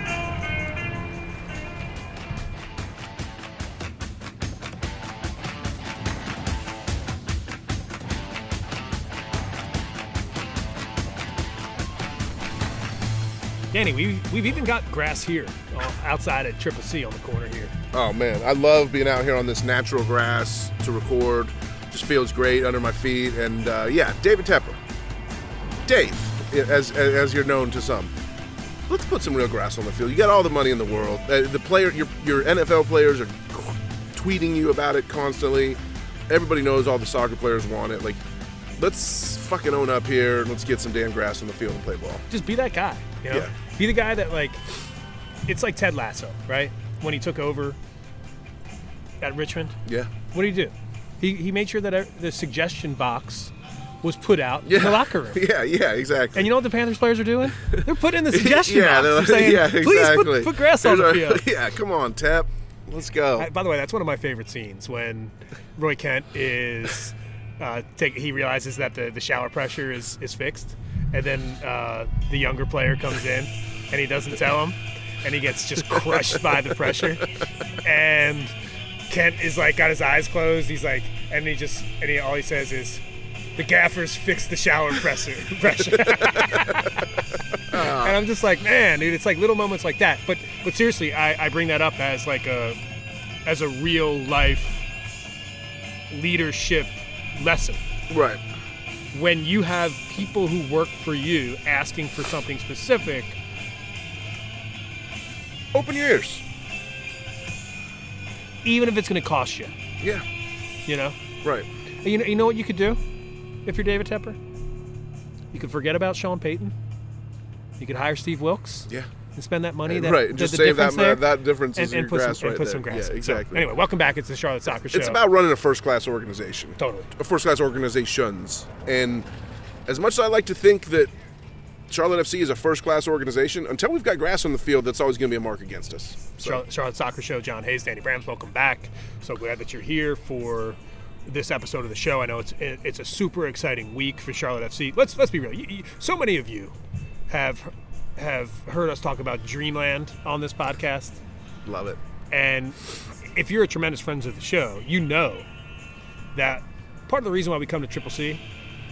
Danny, we've, we've even got grass here uh, outside at Triple C on the corner here. Oh, man. I love being out here on this natural grass to record. Just feels great under my feet. And uh, yeah, David Tepper. Dave, as, as you're known to some. Let's put some real grass on the field. You got all the money in the world. Uh, the player, your, your NFL players are tweeting you about it constantly. Everybody knows all the soccer players want it. Like, let's fucking own up here and let's get some damn grass on the field and play ball. just be that guy. You know, Yeah. be the guy that like. It's like Ted Lasso, right? When he took over at Richmond, Yeah. what did he do? He he made sure that the suggestion box was put out Yeah. in the locker room. Yeah, yeah, exactly. And you know what the Panthers players are doing? They're putting in the suggestion yeah, box. like- saying, yeah, please exactly. put, put grass on the field. our- yeah, come on, Tap. Let's go. I- by the way, that's one of my favorite scenes when Roy Kent is uh, take, he realizes that the, the shower pressure is, is fixed, and then uh, the younger player comes in and he doesn't tell him, and he gets just crushed by the pressure. And Kent is like got his eyes closed. He's like, and he just and he all he says is, "The gaffers fixed the shower pressure." pressure. Ah. and I'm just like, man, dude, it's like little moments like that. But but seriously, I, I bring that up as like a as a real life leadership lesson Right. when you have people who work for you asking for something specific, Open your ears. even if it's going to cost you, Yeah. you know. Right. You know, you know what you could do if you're David Tepper? You could forget about Sean Payton. You could hire Steve Wilks Yeah. and spend that money. That, right. Just save that difference there, that difference and, is and put grass some, right and put some grass. Yeah, exactly. So, anyway, welcome back. It's the Charlotte Soccer Show. It's about running a first class organization. Totally. A first class organizations. And as much as I like to think that Charlotte FC is a first class organization, until we've got grass on the field, that's always going to be a mark against us. So, Charlotte, Charlotte Soccer Show. John Hayes, Danny Brams, welcome back. So glad that you're here for this episode of the show. I know it's it's a super exciting week for Charlotte FC. Let's let's be real. You, you, so many of you have have heard us talk about Dreamland on this podcast, love it. and if you're a tremendous friend of the show, you know that part of the reason why we come to Triple C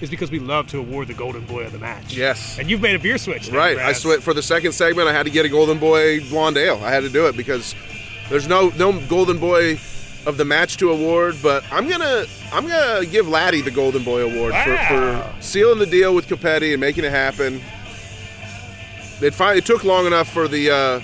is because we love to award the Golden Boy of the match. Yes. and you've made a beer switch. Right. I Brams. sweat for the second segment. I had to get a Golden Boy Blonde Ale. I had to do it because there's no no Golden Boy of the match to award. But I'm gonna I'm gonna give Laddie the Golden Boy Award Wow. for, for sealing the deal with Copetti and making it happen. It finally it took long enough for the uh,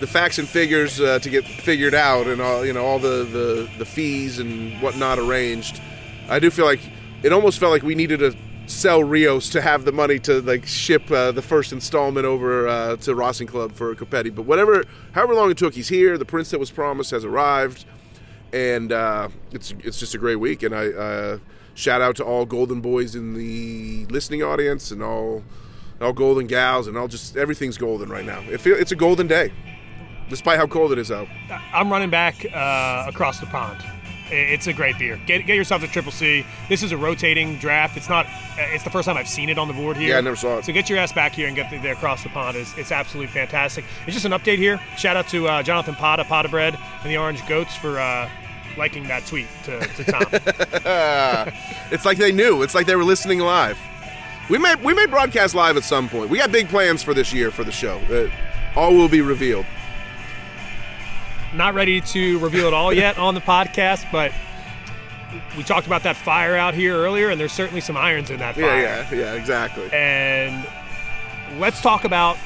the facts and figures uh, to get figured out and all you know all the, the the fees and whatnot arranged. I do feel like it almost felt like we needed to sell Rios to have the money to like ship uh, the first installment over uh, to Racing Club for Copetti. But whatever, however long it took, he's here. The prince that was promised has arrived, and uh, it's it's just a great week. And I uh, shout out to all Golden Boys in the listening audience and all all Golden Gals and all just everything's golden right now. It feel, it's a golden day, despite how cold it is out. I'm running back uh, across the pond. It's a great beer. Get, get yourself to Triple C. This is a rotating draft. It's not. uh, It's the first time I've seen it on the board here. Yeah, I never saw it. So get your ass back here and get there across the pond. It's, it's absolutely fantastic. It's just an update here. Shout out to uh, Jonathan Potta, Potta Bread, and the Orange Goats for uh, liking that tweet to, to Tom. It's like they knew. It's like they were listening live. We may we may broadcast live at some point. We got big plans for this year for the show. Uh, all will be revealed. not ready to reveal it all yet on the podcast, but we talked about that fire out here earlier, and there's certainly some irons in that fire. Yeah, yeah, yeah, exactly. and let's talk about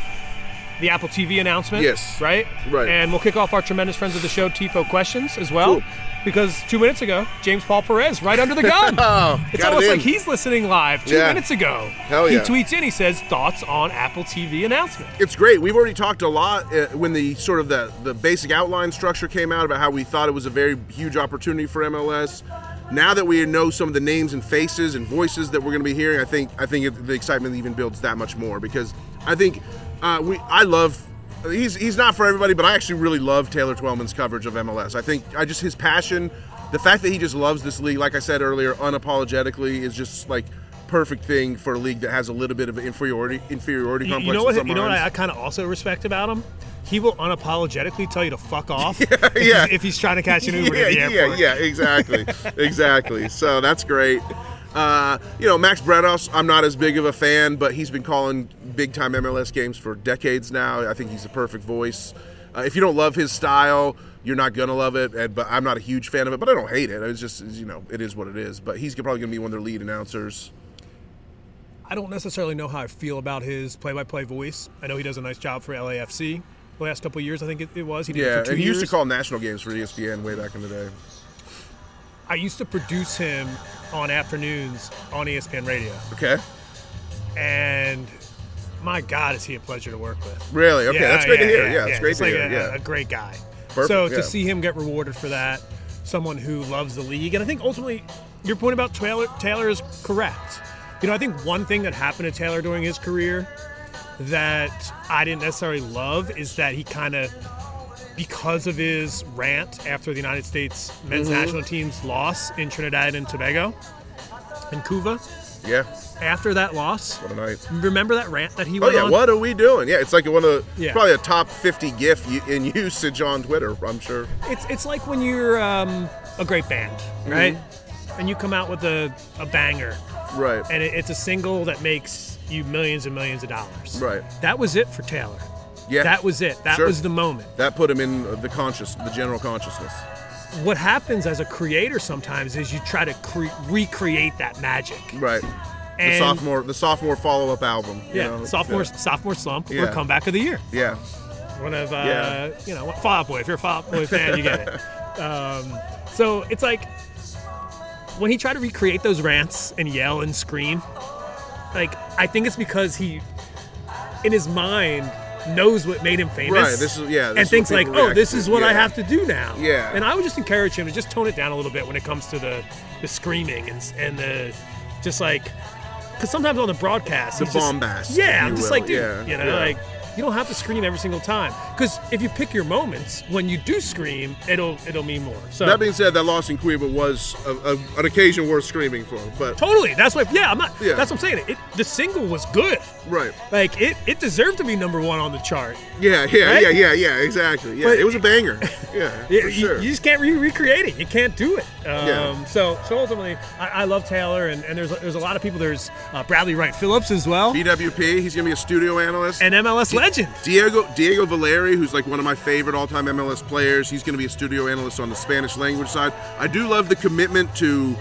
the Apple TV announcement. Yes. Right? Right. And we'll kick off our tremendous friends of the show, Tifo questions as well. Cool. Because two minutes ago, James Paul Perez, right under the gun. Oh, it's got it almost like he's listening live two Yeah. minutes ago. Hell yeah. He tweets in, he says, thoughts on Apple TV announcement. It's great. We've already talked a lot uh, when the sort of the the basic outline structure came out about how we thought it was a very huge opportunity for MLS. Now that we know some of the names and faces and voices that we're going to be hearing, I think I think it, the excitement even builds that much more because I think uh, we I love. He's, he's not for everybody, but I actually really love Taylor Twellman's coverage of MLS. I think I just his passion, the fact that he just loves this league, like I said earlier, unapologetically, is just like perfect thing for a league that has a little bit of an inferiority inferiority You, complex. you know what? You know what. I, I kind of also respect about him. He will unapologetically tell you to fuck off. if, yeah. he's, if he's trying to catch an Uber yeah, yeah, yeah, exactly, exactly. So that's great. Uh, you know, Max Bretos, I'm not as big of a fan, but he's been calling big time MLS games for decades now. I think he's the perfect voice. Uh, if you don't love his style, you're not gonna love it. And, but I'm not a huge fan of it, but I don't hate it. It's just you know, it is what it is. But he's probably gonna be one of their lead announcers. I don't necessarily know how I feel about his play-by-play voice. I know he does a nice job for LAFC. The last couple of years, I think it, it was. He Yeah, for two and he years. used to call national games for ESPN way back in the day. I used to produce him on afternoons on ESPN Radio, Okay, and my God, is he a pleasure to work with? really? Okay, Yeah, that's great to hear. yeah, Yeah, it's great to like hear. A, yeah, a great guy. Perfect, so yeah. to see him get rewarded for that, someone who loves the league, and I think ultimately your point about Taylor, Taylor is correct. You know, I think one thing that happened to Taylor during his career that I didn't necessarily love is that he kind of, because of his rant after the United States men's Mm-hmm. national team's loss in Trinidad and Tobago, in Couva, Yeah. after that loss. What a night. Remember that rant that he Oh went yeah, on? what are we doing? Yeah, it's like one of the Yeah. probably a top 50 GIF in usage on Twitter. I'm sure. It's it's like when you're um, a great band, Mm-hmm. right? And you come out with a, a banger, Right. and it, it's a single that makes you millions and millions of dollars. Right. That was it for Taylor. Yeah. That was it. That Sure. was the moment. That put him in the conscious, the general consciousness. What happens as a creator sometimes is you try to cre- recreate that magic. Right. The sophomore, the sophomore follow-up album. you Yeah, know? sophomore Yeah. sophomore slump or comeback of the year. Yeah. One of uh, Yeah. you know, Fall Out Boy. If you're a Fall Out Boy fan, you get it. Um, so it's like when he tried to recreate those rants and yell and scream, like I think it's because he, in his mind, knows what made him famous. Right, this is- yeah, this and thinks like, oh, this is what I have to do now. Yeah. And I would just encourage him to just tone it down a little bit when it comes to the the screaming and and the just like because sometimes on the broadcast The he's just- bombast, yeah, I'm just will, like, dude, yeah, you know, yeah. like you don't have to scream every single time because if you pick your moments when you do scream, it'll it'll mean more. So That being said, that loss in Couva was a, a, an occasion worth screaming for. But totally, that's what. Yeah, I'm not. Yeah. That's what I'm saying. It, the single was good. right. Like it, it deserved to be number one on the chart. Yeah, yeah, Right? yeah, yeah, yeah. Exactly. Yeah, But- it was a banger. Yeah, You, for you- sure. you just can't re- recreate it. You can't do it. Um, Yeah. So, so ultimately, I, I love Taylor, and, and there's there's a lot of people. There's uh, Bradley Wright Phillips as well, BWP. He's gonna be a studio analyst. and MLS legend. Diego Diego Valeri, who's like one of my favorite all-time MLS players, he's going to be a studio analyst on the Spanish language side. I do love the commitment to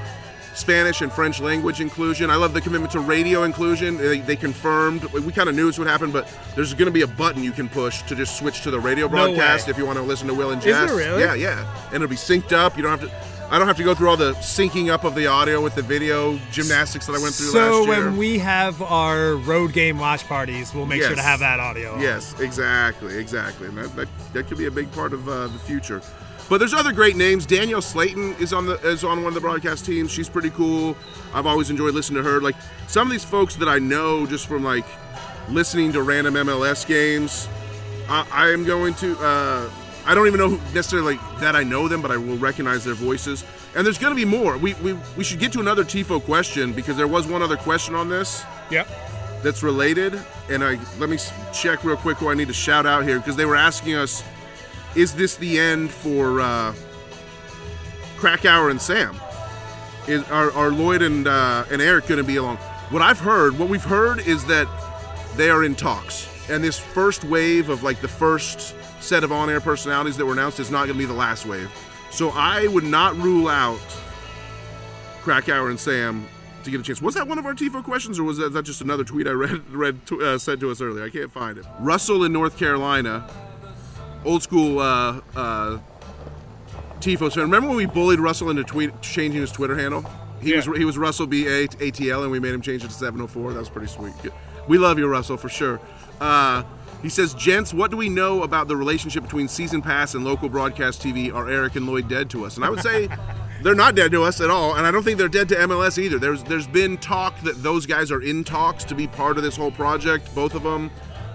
Spanish and French language inclusion. I love the commitment to radio inclusion. They, they confirmed. We kind of knew this would happen, but there's going to be a button you can push to just switch to the radio broadcast way. if you want to listen to Will and Is Jess. there really? Yeah, yeah. And it'll be synced up. You don't have to. I don't have to go through all the syncing up of the audio with the video gymnastics that I went through So last year. when we have our road game watch parties, we'll make sure to have that audio. on. Yes, exactly, exactly. And that, that, that could be a big part of uh, the future. But there's other great names. Danielle Slaton is on the is on one of the broadcast teams. She's pretty cool. I've always enjoyed listening to her. Like some of these folks that I know just from like listening to random MLS games. I, I am going to. Uh, I don't even know who necessarily like, that I know them, but I will recognize their voices. And there's going to be more. We, we we should get to another Tifo question because there was one other question on this Yep. that's related. And I let me check real quick who I need to shout out here because they were asking us, is this the end for uh, Krakauer and Sam? Is are, are Lloyd and uh, and Eric going to be along? What I've heard, what we've heard is that they are in talks, and this first wave of like the first set of on-air personalities that were announced is not going to be the last wave. So I would not rule out Krakauer and Sam to get a chance. Was that one of our Tifo questions, or was that, that just another tweet I read read to, uh, sent to us earlier? I can't find it. Russell in North Carolina, old school uh, uh, Tifo fan. Remember when we bullied Russell into tweet changing his Twitter handle? He Yeah. was he was Russell B A T L, and we made him change it to 704. That was pretty sweet. We love you, Russell, for sure. Uh, he says, "Gents, what do we know about the relationship between season pass and local broadcast TV? Are Eric and Lloyd dead to us?" And I would say. They're not dead to us at all, and I don't think they're dead to MLS either. There's there's been talk that those guys are in talks to be part of this whole project, both of them.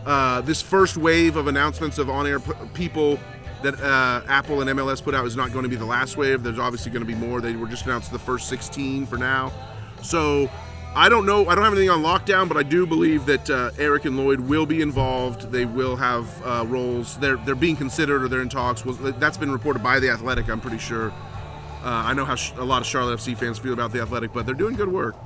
Uh, this first wave of announcements of on-air p- people that uh, Apple and MLS put out is not going to be the last wave. There's obviously going to be more. They were just announced the first 16 for now. So I don't know. I don't have anything on lockdown, but I do believe that uh, Eric and Lloyd will be involved. They will have uh, roles. They're they're being considered or they're in talks. That's been reported by the Athletic. I'm pretty sure. Uh, I know how sh- a lot of Charlotte FC fans feel about the Athletic, but they're doing good work.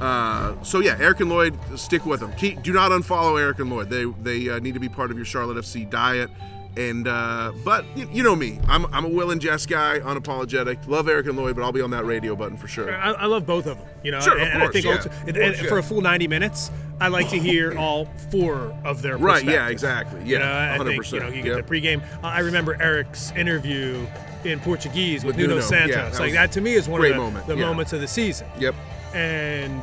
Uh, so yeah, Eric and Lloyd, stick with them. Keep, do not unfollow Eric and Lloyd. They they uh, need to be part of your Charlotte FC diet. And uh, but you, you know me, I'm, I'm a Will and Jess guy, unapologetic. Love Eric and Lloyd, but I'll be on that radio button for sure. I, I love both of them. You know, Sure, of and, I course, think yeah, also, and, course, and yeah. for a full 90 minutes, I like to hear all four of their Right, yeah, exactly. You Yeah, know, I think 100%, you know you get yep. the pregame. Uh, I remember Eric's interview in Portuguese with, With Nuno, Nuno, Santos. yeah, that like that to me is one of the, moment, the yeah. moments of the season. Yep. and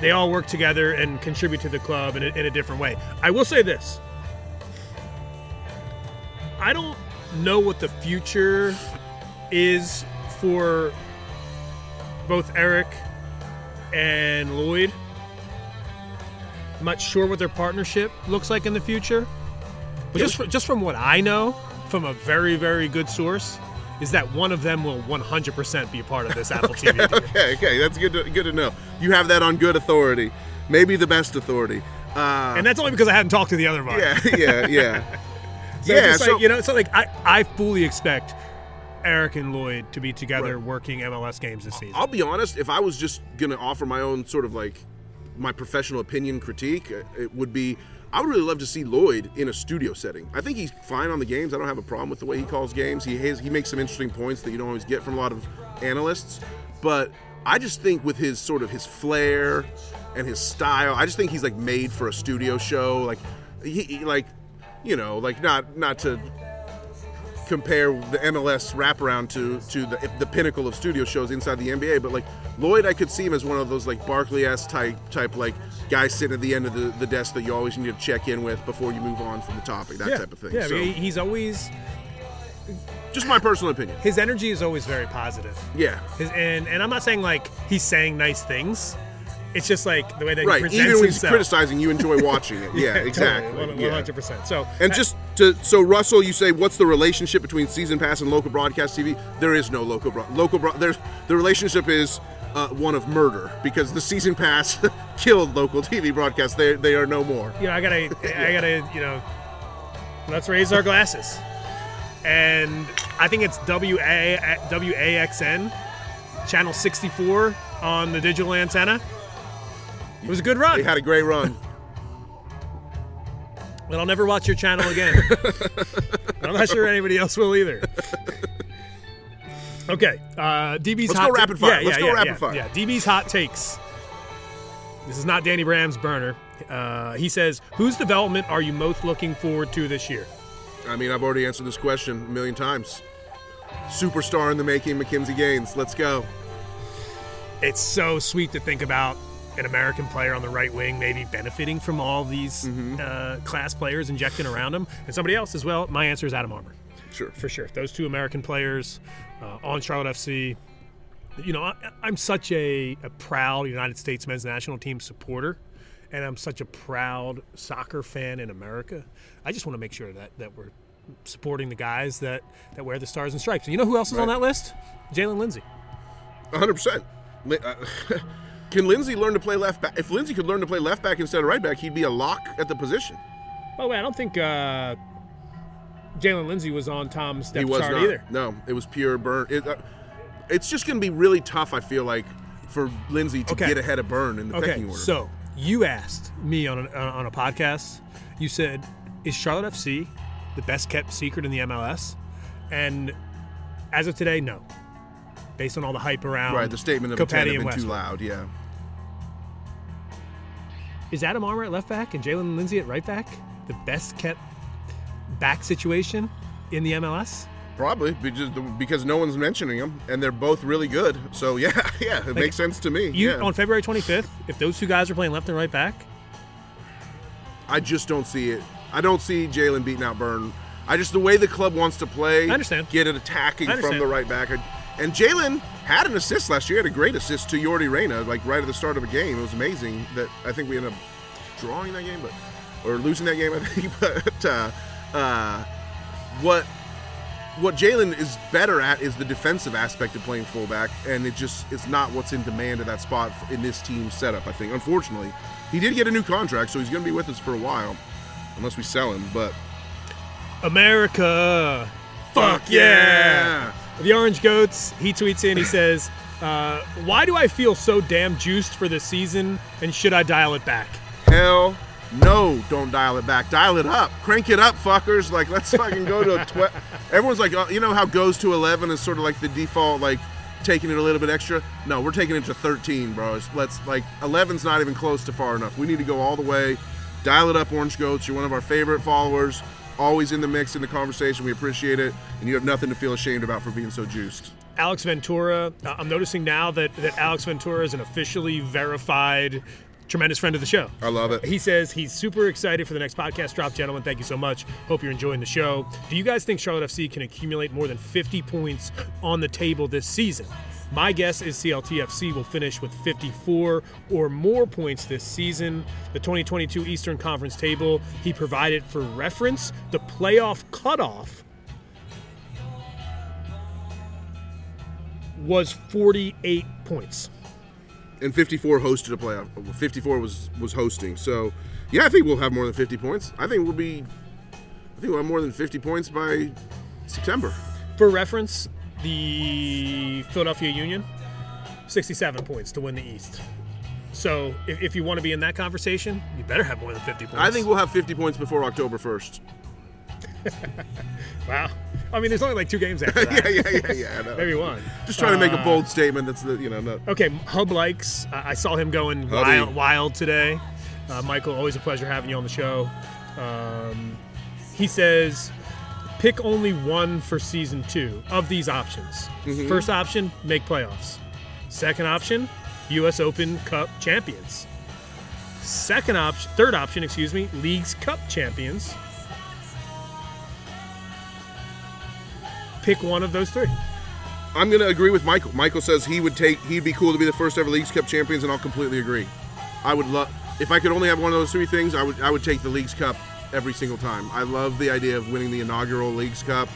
they all work together and contribute to the club in a, in a different way. I will say this: I don't know what the future is for both Eric and Lloyd. I'm not sure what their partnership looks like in the future, but just fr- just from what I know, from a very very good source, is that one of them will 100% be a part of this Apple TV deal. okay, okay, that's good to, good to know. You have that on good authority, maybe the best authority. Uh, And that's only because I hadn't talked to the other one. yeah, yeah, yeah. So yeah, it's so like, you know, so like I, I fully expect Eric and Lloyd to be together Right. working MLS games this season. I'll be honest. If I was just gonna offer my own sort of like my professional opinion critique, it would be I would really love to see Lloyd in a studio setting. I think he's fine on the games. I don't have a problem with the way he calls games. He has, he makes some interesting points that you don't always get from a lot of analysts. But I just think with his sort of his flair and his style, I just think he's like made for a studio show. Like he, he- like you know like not not to compare the MLS wraparound to to the, the pinnacle of studio shows inside the NBA, but like Lloyd, I could see him as one of those like Barkley-esque type type like guys sitting at the end of the, the desk that you always need to check in with before you move on from the topic, that yeah, type of thing. Yeah, I mean, he's always just my personal opinion. his energy is always very positive. Yeah. His, and and I'm not saying like he's saying nice things. It's just like the way that Right. Even when he's himself. criticizing, you enjoy watching it. Yeah, exactly. Hundred percent. So And just to so Russell, you say what's the relationship between season pass and local broadcast TV? There is no local bro- local bro- there's the relationship is uh, one of murder because the season pass killed local TV broadcasts. They they are no more. you know, I gotta, I gotta, you know, let's raise our glasses. And I think it's W A W A X N, channel 64 on the digital antenna. It was a good run, They had a great run. but I'll never watch your channel again. I'm not sure anybody else will either. Okay, uh, DB's Let's hot go rapid fire. Yeah, Let's yeah, go yeah, rapid yeah, fire. Yeah, DB's hot takes. This is not Danny Bram's burner. Uh, he says, "Whose development are you most looking forward to this year?" I mean, I've already answered this question a million times. Superstar in the making, McKinze Gaines. Let's go. it's so sweet to think about an American player on the right wing maybe benefiting from all these Mm-hmm. uh, class players injecting around him, and somebody else as well. My answer is Adam Armour, Sure. for sure. Those two American players uh, on Charlotte FC. You know, I, I'm such a, a proud United States men's national team supporter, and I'm such a proud soccer fan in America. I just want to make sure that, that we're supporting the guys that, that wear the stars and stripes. And you know who else is on that list? Jaylin Lindsey. 100%. Li- uh, Can Lindsey learn to play left back? If Lindsey could learn to play left back instead of right back, he'd be a lock at the position. By the way, I don't think uh, Jaylin Lindsey was on Tom's He depth was chart not. either. No, it was pure Byrne. It, uh, it's just going to be really tough, I feel like, for Lindsey to Okay. get ahead of Byrne in the Okay, pecking order. so you asked me on, on a podcast. You said, "Is Charlotte FC the best kept secret in the MLS?" And as of today, no. Based on all the hype around, right, the statement of intent Copetti and been too loud. Yeah. Is Adam Armour at left back and Jaylin Lindsey at right back the best kept back situation in the MLS? Probably because, because no one's mentioning them, and they're both really good. So yeah, yeah, it makes sense to me. You yeah. on February 25th, if those two guys are playing left and right back, I just don't see it. I don't see Jaylin beating out Byrne. I just the way the club wants to play. I understand. Get it attacking from the right back, and Jaylin had an assist last year. Had a great assist to Yordy Reyna, like right at the start of a game. It was amazing. That I think we ended up drawing that game, but or losing that game. I think, but uh, uh, what what Jaylin is better at is the defensive aspect of playing fullback, and it just it's not what's in demand at that spot in this team setup. I think, unfortunately, he did get a new contract, so he's going to be with us for a while, unless we sell him. But America. Fuck yeah. The Orange Goats, he tweets in, he says, uh, Why do I feel so damn juiced for this season and should I dial it back? hell no, don't dial it back. Dial it up, crank it up, fuckers. Like let's fucking go to twelve. Everyone's like, oh, you know how goes to eleven is sort of like the default, like taking it a little bit extra. No, we're taking it to thirteen, bros. Let's like 11's not even close to far enough. We need to go all the way. Dial it up, Orange Goats. You're one of our favorite followers. Always in the mix in the conversation. We appreciate it, and you have nothing to feel ashamed about for being so juiced. Alex Ventura, uh, I'm noticing now that, that Alex Ventura is an officially verified tremendous friend of the show. I love it. He says he's super excited for the next podcast drop. Gentlemen, thank you so much. Hope you're enjoying the show. Do you guys think Charlotte FC can accumulate more than 50 points on the table this season? My guess is CLTFC will finish with 54 or more points this season. The 2022 Eastern Conference table he provided for reference, the playoff cutoff was 48 points. And 54 hosted a playoff. 54 was was hosting. So, yeah, I think we'll have more than 50 points. I think we'll be. I think we'll have more than 50 points by September. For reference, the Philadelphia Union, 67 points to win the East. So if, if you want to be in that conversation, you better have more than 50 points. I think we'll have 50 points before October 1st. Wow. I mean, there's only like two games after that. yeah, yeah, yeah, yeah. Know. Maybe one. Just trying to make a bold statement. That's the you know not. Okay, Hub likes. I I saw him going Hubby. wild, wild today. Uh, Michael, always a pleasure having you on the show. Um, he says, pick only one for season two of these options. First option, make playoffs. Second option, U.S. Open Cup champions. Second option, third option, excuse me, League's Cup champions. Pick one of those three. I'm going to agree with Michael. Michael says he would take. He'd be cool to be the first ever Leagues Cup champions, and I'll completely agree. I would love if I could only have one of those three things. I would. I would take the Leagues Cup every single time. I love the idea of winning the inaugural Leagues Cup.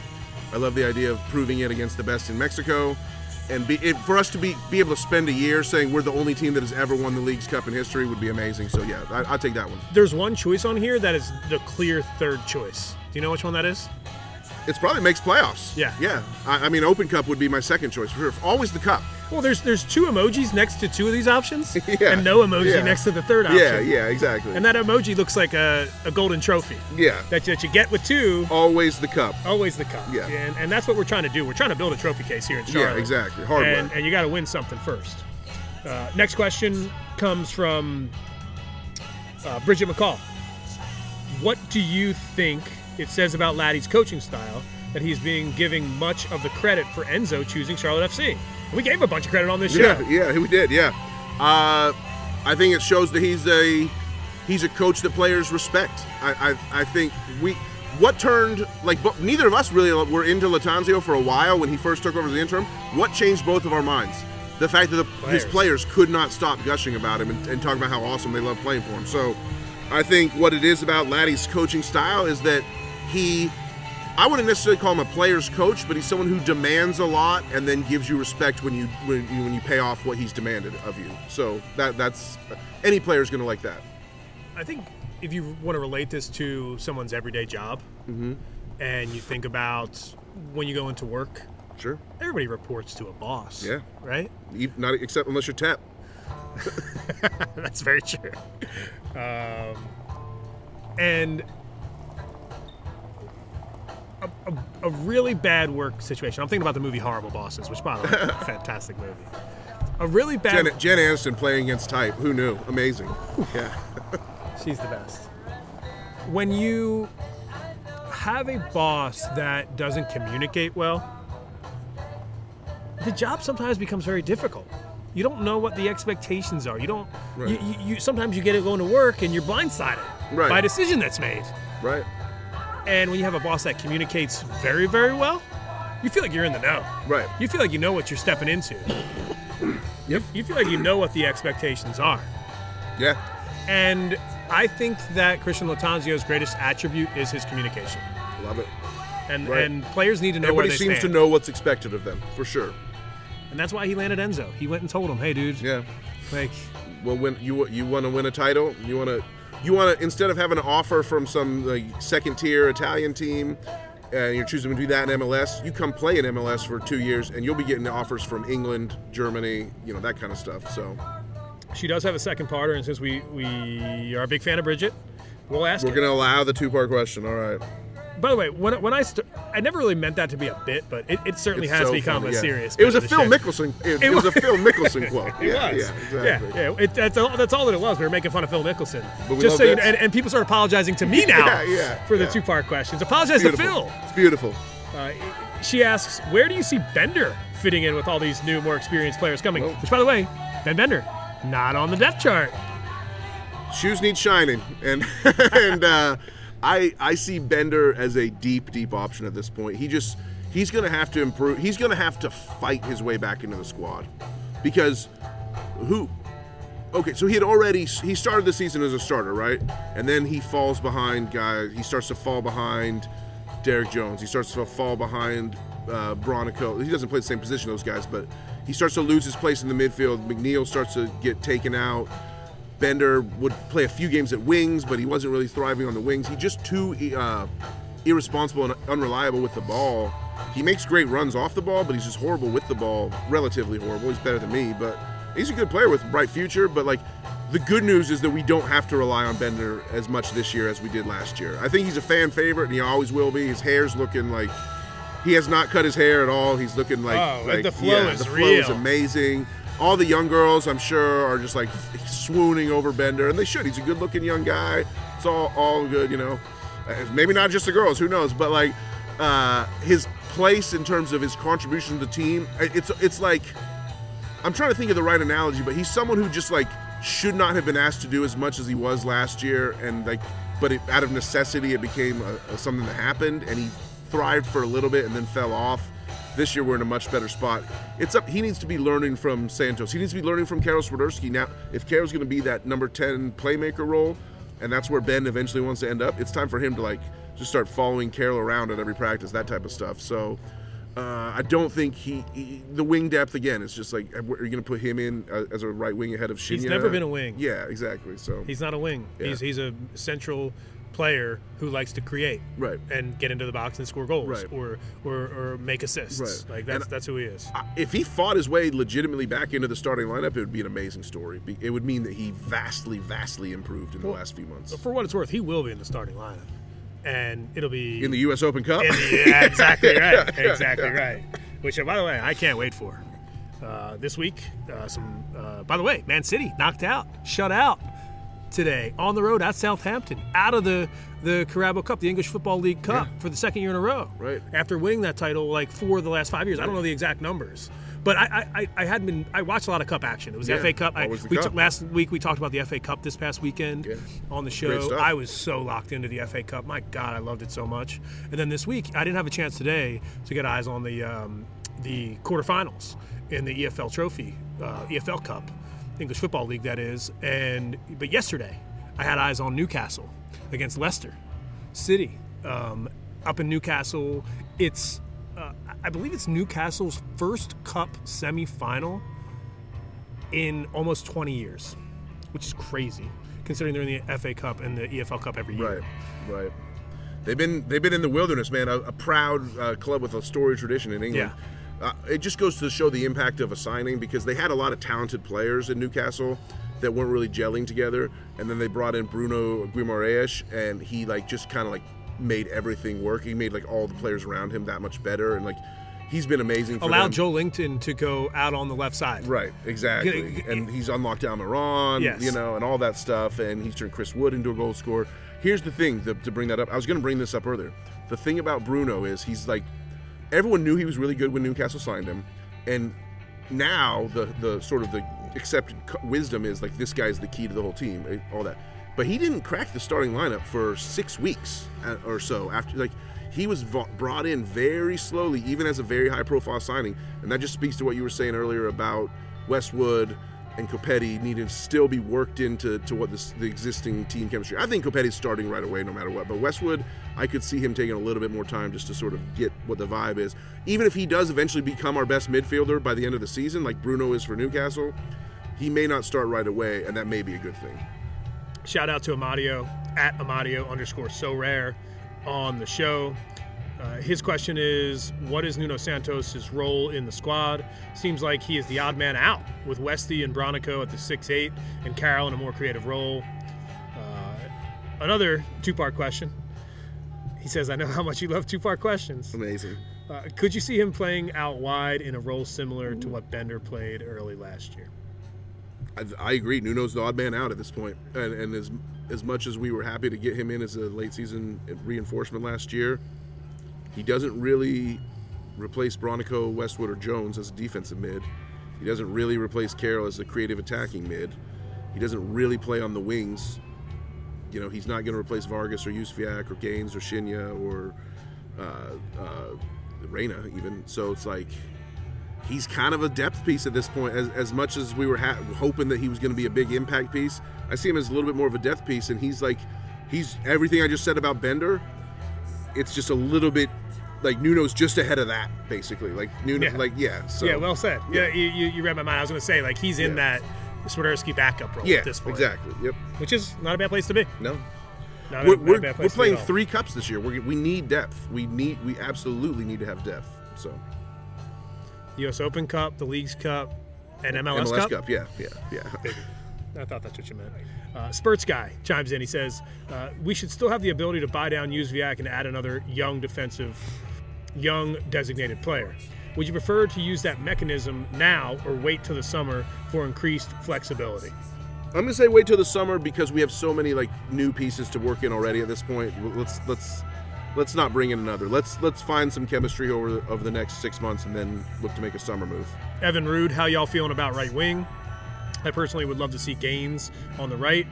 I love the idea of proving it against the best in Mexico, and be, it, for us to be be able to spend a year saying we're the only team that has ever won the Leagues Cup in history would be amazing. So yeah, I, I'll take that one. There's one choice on here that is the clear third choice. Do you know which one that is? It's probably makes playoffs. Yeah. yeah. I, I mean, Open Cup would be my second choice. For sure. Always the Cup. Well, there's there's two emojis next to two of these options, Yeah. and no emoji Yeah. next to the third option. Yeah, yeah, exactly. And that emoji looks like a, a golden trophy yeah, that, that you get with two. always the Cup. Always the cup. Yeah. And, and that's what we're trying to do. We're trying to build a trophy case here in Charlotte. Yeah, exactly. Hard and, and you got to win something first. Uh, next question comes from uh, Bridget McCall. What do you think it says about Laddie's coaching style that he's being giving much of the credit for Enzo choosing Charlotte FC? We gave a bunch of credit on this show. Yeah, yeah, we did. Yeah, uh, I think it shows that he's a he's a coach that players respect. I I, I think we what turned like neither of us really were into Lattanzio for a while when he first took over as the interim. What changed both of our minds? The fact that the, his Players. players could not stop gushing about him and, and talking about how awesome they love playing for him. So I think what it is about Laddie's coaching style is that he I wouldn't necessarily call him a player's coach, but he's someone who demands a lot and then gives you respect when you when you, when you pay off what he's demanded of you. So that that's any player's going to like that. I think if you want to relate this to someone's everyday job, Mm-hmm. and you think about when you go into work, Sure. everybody reports to a boss. Yeah. Right? Even- Not except unless you're tap. That's very true. Um, and a, a, a really bad work situation. I'm thinking about the movie Horrible Bosses, which, by the way, is a fantastic movie. A really bad. Jen, Jen Aniston playing against type. Who knew? Amazing. Yeah. She's the best. When you have a boss that doesn't communicate well, the job sometimes becomes very difficult. You don't know what the expectations are. You don't. Right. You, you, you sometimes you get it going to work and you're blindsided Right. by a decision that's made. Right. And when you have a boss that communicates very, very well, you feel like you're in the know. Right. You feel like you know what you're stepping into. Yep. You feel like you know what the expectations are. Yeah. And I think that Cristian Lattanzio's greatest attribute is his communication. Love it. And Right. and players need to know Everybody where they seems stand. to know what's expected of them, for sure. And that's why he landed Enzo. He went and told him, "Hey, dude, Yeah. like, Well, when you you want to win a title, you want to you want to instead of having an offer from some like, second tier Italian team, and you're choosing to do that in MLS, you come play in MLS for two years, and you'll be getting offers from England, Germany, you know that kind of stuff. So she does have a second parter, and since we we are a big fan of Bridget, we'll ask we're gonna allow the two part question. All right. By the way, when when I st- I never really meant that to be a bit, but it, it certainly It's has so become funny, a yeah. serious. It was a Phil show. Mickelson. It, It was a. Phil Mickelson quote. Yeah, was. yeah, exactly. Yeah, yeah. It, that's, all, that's all that it was. We were making fun of Phil Mickelson. But we Just so you bits. and, and people start apologizing to me now Yeah, yeah, for the two part questions. Apologize to Phil. It's beautiful. Uh, she asks, where do you see Bender fitting in with all these new, more experienced players coming? Which, by the way, Ben Bender, not on the depth chart. shoes need shining and and uh, I I see Bender as a deep deep option at this point. He just he's going to have to improve. He's going to have to fight his way back into the squad because who Okay, so he had already he started the season as a starter, right? And then he falls behind guys. He starts to fall behind Derrick Jones. He starts to fall behind uh, Bronico. He doesn't play the same position those guys, but he starts to lose his place in the midfield. McNeill starts to get taken out. Bender would play a few games at wings, but he wasn't really thriving on the wings. He just too uh, irresponsible and unreliable with the ball. He makes great runs off the ball, but he's just horrible with the ball. Relatively horrible. He's better than me, but he's a good player with a bright future. But like, the good news is that we don't have to rely on Bender as much this year as we did last year. I think he's a fan favorite, and he always will be. His hair's looking like he has not cut his hair at all. He's looking like, Oh, like the flow yeah, is the flow is amazing. All the young girls, I'm sure, are just like swooning over Bender, and they should. He's a good-looking young guy. It's all all good, you know. Uh, Maybe not just the girls, who knows? But like uh, his place in terms of his contribution to the team, uh, it's it's like I'm trying to think of the right analogy, but he's someone who just like should not have been asked to do as much as he was last year, and like, but it, out of necessity, it became a, a, something that happened, and he thrived for a little bit and then fell off. This year, we're in a much better spot. It's up. He needs to be learning from Santos. He needs to be learning from Karol Swiderski. Now, if Karol's going to be that number ten playmaker role, and that's where Ben eventually wants to end up, it's time for him to like just start following Karol around at every practice, that type of stuff. So. Uh, I don't think he, he the wing depth again. It's just like are you going to put him in uh, as a right wing ahead of Shinya? He's never been a wing. Yeah, exactly. So He's not a wing. Yeah. He's he's a central player who likes to create Right. and get into the box and score goals Right. or, or or make assists. Right. Like that's And- that's who he is. I- if he fought his way legitimately back into the starting lineup, it would be an amazing story. It would mean that he vastly, vastly improved in the last few months. For what it's worth, he will be in the starting lineup, and it'll be In the U.S. Open Cup, the- yeah, exactly right, exactly right. Which, uh, by the way, I can't wait for. Uh, this week, uh, some. Uh, by the way, Man City knocked out, shut out today on the road at Southampton, out of the the Carabao Cup, the English Football League Cup, for the second year in a row. Right. After winning that title like four of the last five years, I don't know the exact numbers. But I, I, I- hadn't been. I watched a lot of Cup action. It was the Yeah, FA Cup. I, we Cup. took last week. We talked about the FA Cup this past weekend Yeah. on the show. I was so locked into the FA Cup. My God, I loved it so much. And then this week, I didn't have a chance today to get eyes on the um, the quarterfinals in the EFL Trophy, uh, EFL Cup, English Football League, that is. And but yesterday, I had eyes on Newcastle against Leicester City um, up in Newcastle. It's uh, I believe it's Newcastle's first Cup semifinal in almost 20 years, which is crazy considering they're in the FA Cup and the EFL Cup every year. right, right. They've been they've been in the wilderness, man. A, a proud uh, club with a storied tradition in England. Uh, it just goes to show the impact of a signing because they had a lot of talented players in Newcastle that weren't really gelling together, and then they brought in Bruno Guimaraes, and he like just kind of like made everything work. He made like all the players around him that much better, and like he's been amazing. For Allowed them. Joelinton to go out on the left side. Right, exactly. And he's unlocked Almiron, Yes. you know, and all that stuff. And he's turned Chris Wood into a goal scorer. Here's the thing to, to bring that up. I was going to bring this up earlier. The thing about Bruno is he's like, everyone knew he was really good when Newcastle signed him. And now the, the sort of the accepted wisdom is like, this guy's the key to the whole team, eh, all that. But he didn't crack the starting lineup for six weeks uh, or so after, like, he was brought in very slowly, even as a very high profile signing. And that just speaks to what you were saying earlier about Westwood and Copetti needing to still be worked into to what this, the existing team chemistry. I think Copetti's starting right away no matter what. But Westwood, I could see him taking a little bit more time just to sort of get what the vibe is. Even if he does eventually become our best midfielder by the end of the season, like Bruno is for Newcastle, he may not start right away, and that may be a good thing. Shout out to Amadio at Amadio underscore so rare on the show. Uh, his question is What is Nuno Santos' role in the squad? Seems like he is the odd man out, with Westy and Bronico at the 6 8 and Karol in a more creative role. Uh, another two part question. He says, I know how much you love two part questions. Amazing. Uh, could you see him playing out wide in a role similar to what Bender played early last year? I, I agree. Nuno's the odd man out at this point, and, and as as much as we were happy to get him in as a late season reinforcement last year, he doesn't really replace Bronico, Westwood, or Jones as a defensive mid. He doesn't really replace Karol as a creative attacking mid. He doesn't really play on the wings. You know, he's not going to replace Vargas or Jóźwiak or Gaines or Shinya or uh, uh, Reyna even. So it's like he's kind of a depth piece at this point. As, as much as we were ha- hoping that he was going to be a big impact piece, I see him as a little bit more of a depth piece, and he's like, he's everything I just said about Bender. It's just a little bit like Nuno's just ahead of that, basically. Like Nuno, Yeah. like yeah. So yeah, well said. Yeah, you, you, you read my mind. I was going to say like he's in Yeah. that Swiderski backup role yeah, at this point, exactly. Yep. which is not a bad place to be. No, Not a, we're, a we're, bad we're place to be playing three cups this year. We we need depth. We need we absolutely need to have depth. So U.S. Open Cup, the League's Cup, and MLS, Cup. yeah, yeah, yeah. I thought that's what you meant. Uh, Spurts guy chimes in. He says uh, we should still have the ability to buy down Jóźwiak and add another young defensive, young designated player. Would you prefer to use that mechanism now or wait till the summer for increased flexibility? I'm gonna say wait till the summer because we have so many like new pieces to work in already at this point. Let's let's let's not bring in another. Let's let's find some chemistry over the, over the next six months and then look to make a summer move. Evan Rude, how y'all feeling about right wing? I personally would love to see Gaines on the right,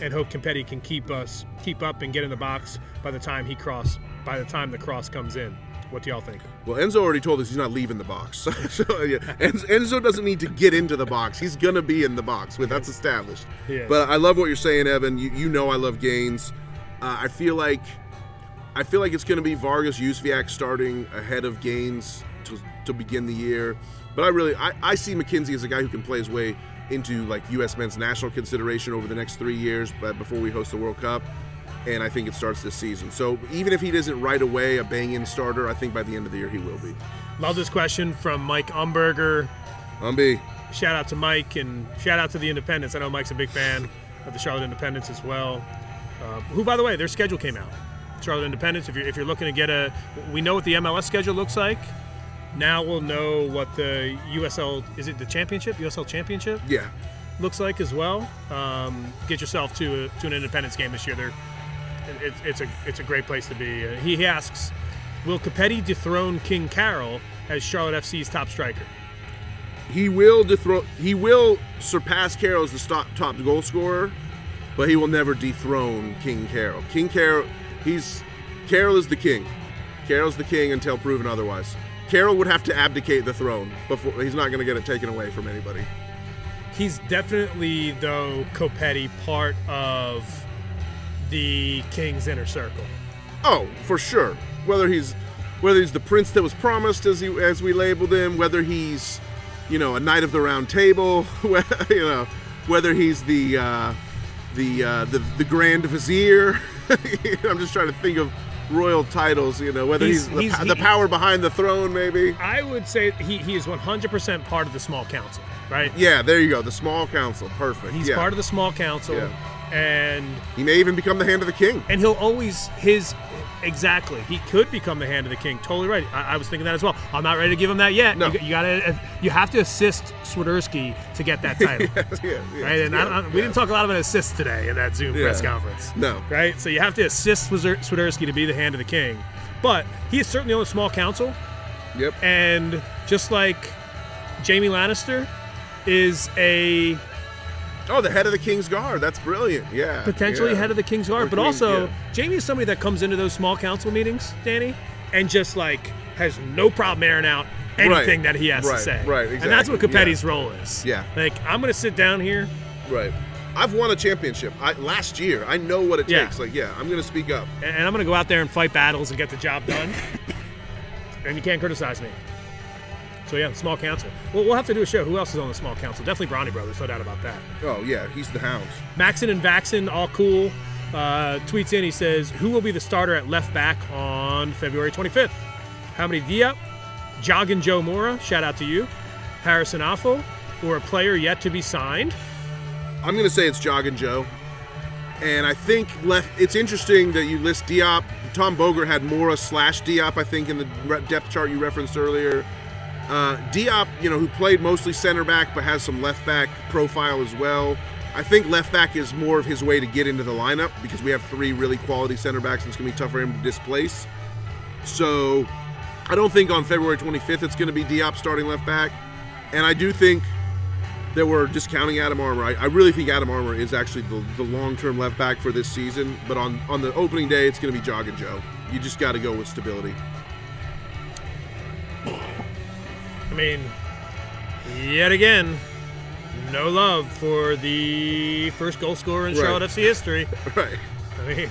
and hope Copetti can keep us keep up and get in the box by the time he cross by the time the cross comes in. What do y'all think? Well, Enzo already told us he's not leaving the box. so yeah, Enzo, doesn't need to get into the box. He's gonna be in the box. That's established. He is. But I love what you're saying, Evan. You, you know I love Gaines. Uh, I feel like I feel like it's gonna be Vargas Jóźwiak starting ahead of Gaines to, to begin the year. But I really I, I see McKinze as a guy who can play his way into like U.S. men's national consideration over the next three years, but before we host the World Cup. And I think it starts this season. So even if he isn't right away a bang-in starter, I think by the end of the year he will be. Love this question from Mike Umberger. Umby. Shout out to Mike and shout out to the Independence. I know Mike's a big fan of the Charlotte Independence as well. Uh, who, by the way, their schedule came out. Charlotte Independence. If you're if you're looking to get a, we know what the MLS schedule looks like. Now we'll know what the USL is. It the championship? USL championship Yeah. looks like as well. Um, get yourself to a, to an Independence game this year. They're, it, it's a it's a great place to be. Uh, he asks, will Copetti dethrone King Karol as Charlotte FC's top striker? He will dethrone. He will surpass Karol as the top, top goal scorer, but he will never dethrone King Karol. King Karol, he's Karol is the king. Karol's the king until proven otherwise. Karol would have to abdicate the throne before he's not going to get it taken away from anybody. He's definitely, though, Copetti part of the King's inner circle. Oh, for sure. Whether he's whether he's the prince that was promised, as he as we labeled him, whether he's you know a knight of the round table, you know, whether he's the uh, the, uh, the the grand vizier. I'm just trying to think of royal titles. You know, whether He's- he's, the, he's- the he- power behind the throne, maybe. I would say he, he is 100% part of the small council, right? Yeah, there you go. The small council, perfect. He's yeah. part of the small council, Yeah. and He may even become the hand of the king. and he'll always his exactly. He could become the hand of the king. Totally right. I, I was thinking that as well. I'm not ready to give him that yet. No. You, you gotta uh, you have to assist Swiderski to get that title, yeah, yeah, right? And I, yeah, I, we didn't talk a lot about assists today in that Zoom press conference. No. right? So you have to assist Swider- Swiderski to be the hand of the king. But he is certainly on the small council, Yep. and just like Jaime Lannister is a Oh, the head of the king's guard. That's brilliant. Yeah. potentially yeah. head of the King's Guard, but also yeah. Jaime is somebody that comes into those small council meetings, Danny, and just like has no problem airing out anything Right. that he has to say. Right. Exactly. And that's what. Copetti's role is. Yeah. Like I'm gonna sit down here. Right. I've won a championship I, last year. I know what it Yeah. takes. Like, yeah, I'm going to speak up. and and I'm going to go out there and fight battles and get the job done. and you can't criticize me. So yeah, small council. Well, we'll have to do a show. Who else is on the small council? Definitely Bronny Brothers, no doubt about that. Oh yeah, he's the hounds. Maxon and Vaxon, all cool. Uh, tweets in. He says, "Who will be the starter at left back on February 25th? Hamady Diop, Joggin Joe Mora? Shout out to you, Harrison Afful, or a player yet to be signed? I'm going to say it's Joggin' Joe. And I think left. It's interesting that you list Diop. Tom Bogert had Mora slash Diop, I think, in the depth chart you referenced earlier. Uh, Diop, you know, who played mostly center back but has some left back profile as well. I think left back is more of his way to get into the lineup because we have three really quality center backs and it's going to be tough for him to displace. So I don't think on February 25th it's going to be Diop starting left back. And I do think that we're discounting Adam Armour. I, I really think Adam Armour is actually the, the long-term left back for this season. But on, on the opening day, it's going to be Jog and Joe. You just got to go with stability. Mean, yet again, no love for the first goal scorer in Right. Charlotte FC history. Right. I mean,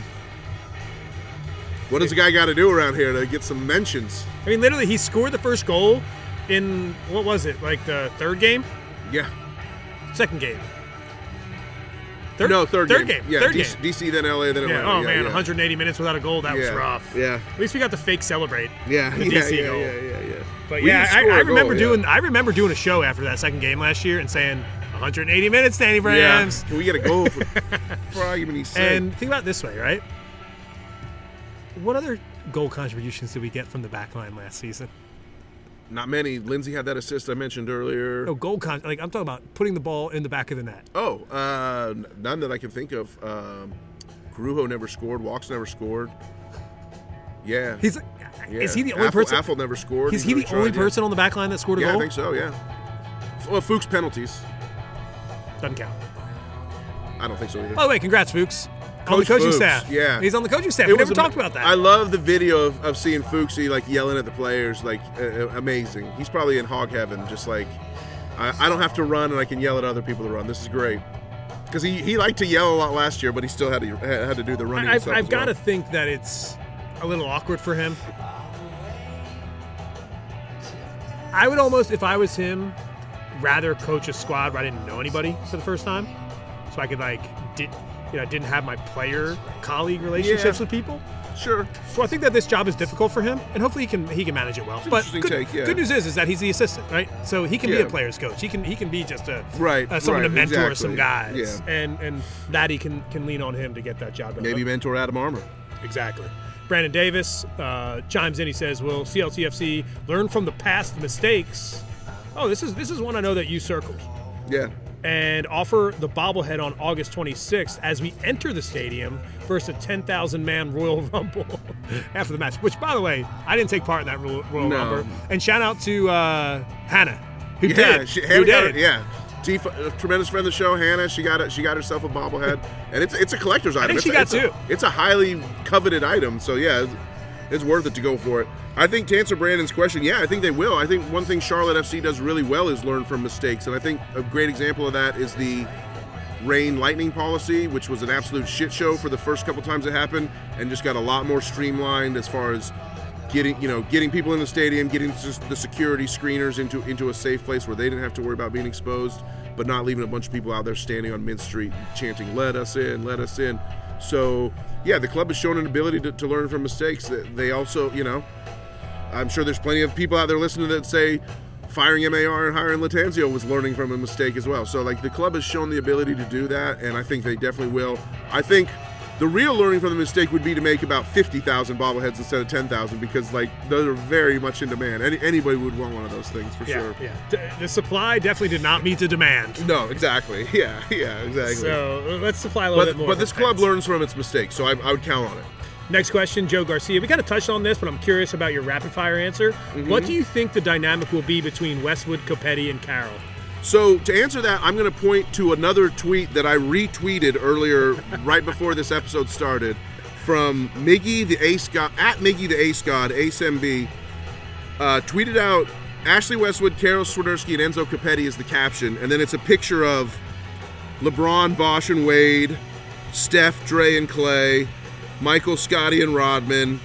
What does a guy got to do around here to get some mentions? I mean, literally, he scored the first goal in what was it? Like the third game, Yeah. second game. Third, no, third, third game. game. Yeah, third DC, game. DC, then LA, then Yeah. Atlanta. Oh yeah, man, yeah. 180 minutes without a goal. That was rough. yeah. At least we got to fake celebrate. Yeah, the DC goal. yeah, yeah, yeah. But We yeah, I, I a goal, remember yeah. doing. I remember doing a show after that second game last year and saying 180 minutes, Danny Brams. Yeah. Can we get a goal for, for argument's sake? And think about it this way, right? What other goal contributions did we get from the back line last season? Not many. Lindsey had that assist I mentioned earlier. No goal con. Like I'm talking about putting the ball in the back of the net. Oh, uh, none that I can think of. Um, Corujo never scored. Walkes never scored. Yeah. He's yeah. is he the only person? Afful never scored. Is He's he the only tried, yeah. person on the back line that scored a Yeah, goal? I think so. Yeah. Well, Fuchs penalties. Doesn't count. I don't think so either. By the way, congrats, Fuchs. on the coaching Fuchs, staff. yeah. he's on the coaching staff. It we never talked about that. I love the video of, of seeing Fuchsy like yelling at the players, like uh, amazing. He's probably in hog heaven, just like I, I don't have to run and I can yell at other people to run. This is great because he, he liked to yell a lot last year, but he still had to had to do the running. I've, I've as got to think that it's a little awkward for him. I would almost, if I was him, rather coach a squad where I didn't know anybody for the first time, so I could like did you know I didn't have my player colleague relationships Yeah. with people. sure. So I think that this job is difficult for him, and hopefully he can he can manage it well. But good, take, yeah. good news is is that he's the assistant, right? So he can be a player's coach. He can he can be just a Right, uh, someone to mentor exactly. some guys, Yeah. and and that he can can lean on him to get that job done. Maybe mentor Adam Armour. Exactly. Brandon Davis uh, chimes in. He says, "Will CLTFC learn from the past mistakes?" Oh, this is this is one I know that you circled. Yeah. And offer the bobblehead on August 26th as we enter the stadium versus a 10,000 man Royal Rumble after the match. Which, by the way, I didn't take part in that Royal, Royal No. Rumble. And shout out to uh, Hannah, who Yeah, did. she, who did. it. Yeah, T, a tremendous friend of the show, Hannah. She got it. She got herself a bobblehead, and it's it's a collector's item. I think It's she a- got it's a- two. It's a highly coveted item, so yeah, it's, it's worth it to go for it. I think to answer Brandon's question, yeah, I think they will. I think one thing Charlotte FC does really well is learn from mistakes, and I think a great example of that is the rain lightning policy, which was an absolute shit show for the first couple times it happened, and just got a lot more streamlined as far as getting you know getting people in the stadium, getting the security screeners into into a safe place where they didn't have to worry about being exposed, but not leaving a bunch of people out there standing on mid street chanting "Let us in, let us in." So yeah, the club has shown an ability to, to learn from mistakes. They also you know, I'm sure there's plenty of people out there listening that say. Firing MAR and hiring Lattanzio was learning from a mistake as well. So, like, the club has shown the ability to do that, and I think they definitely will. I think the real learning from the mistake would be to make about 50,000 bobbleheads instead of 10,000 because, like, those are very much in demand. Any, anybody would want one of those things for Yeah, sure. yeah. D- The supply definitely did not meet the demand. No, exactly. Yeah, yeah, exactly. So let's supply a little but bit more. but this club learns from its mistakes, so I, I would count on it. Next question, Joe Garcia. We kind of touched on this, but I'm curious about your rapid fire answer. Mm-hmm. What do you think the dynamic will be between Westwood, Copetti, and Karol? So to answer that, I'm going to point to another tweet that I retweeted earlier, right before this episode started, from Miggy the Ace God at Miggy the Ace God Ace MB. Uh, tweeted out Ashley Westwood, Karol Swiderski, and Enzo Copetti is the caption, and then it's a picture of LeBron, Bosh, and Wade, Steph, Dre, and Clay, Michael, Scotty, and Rodman,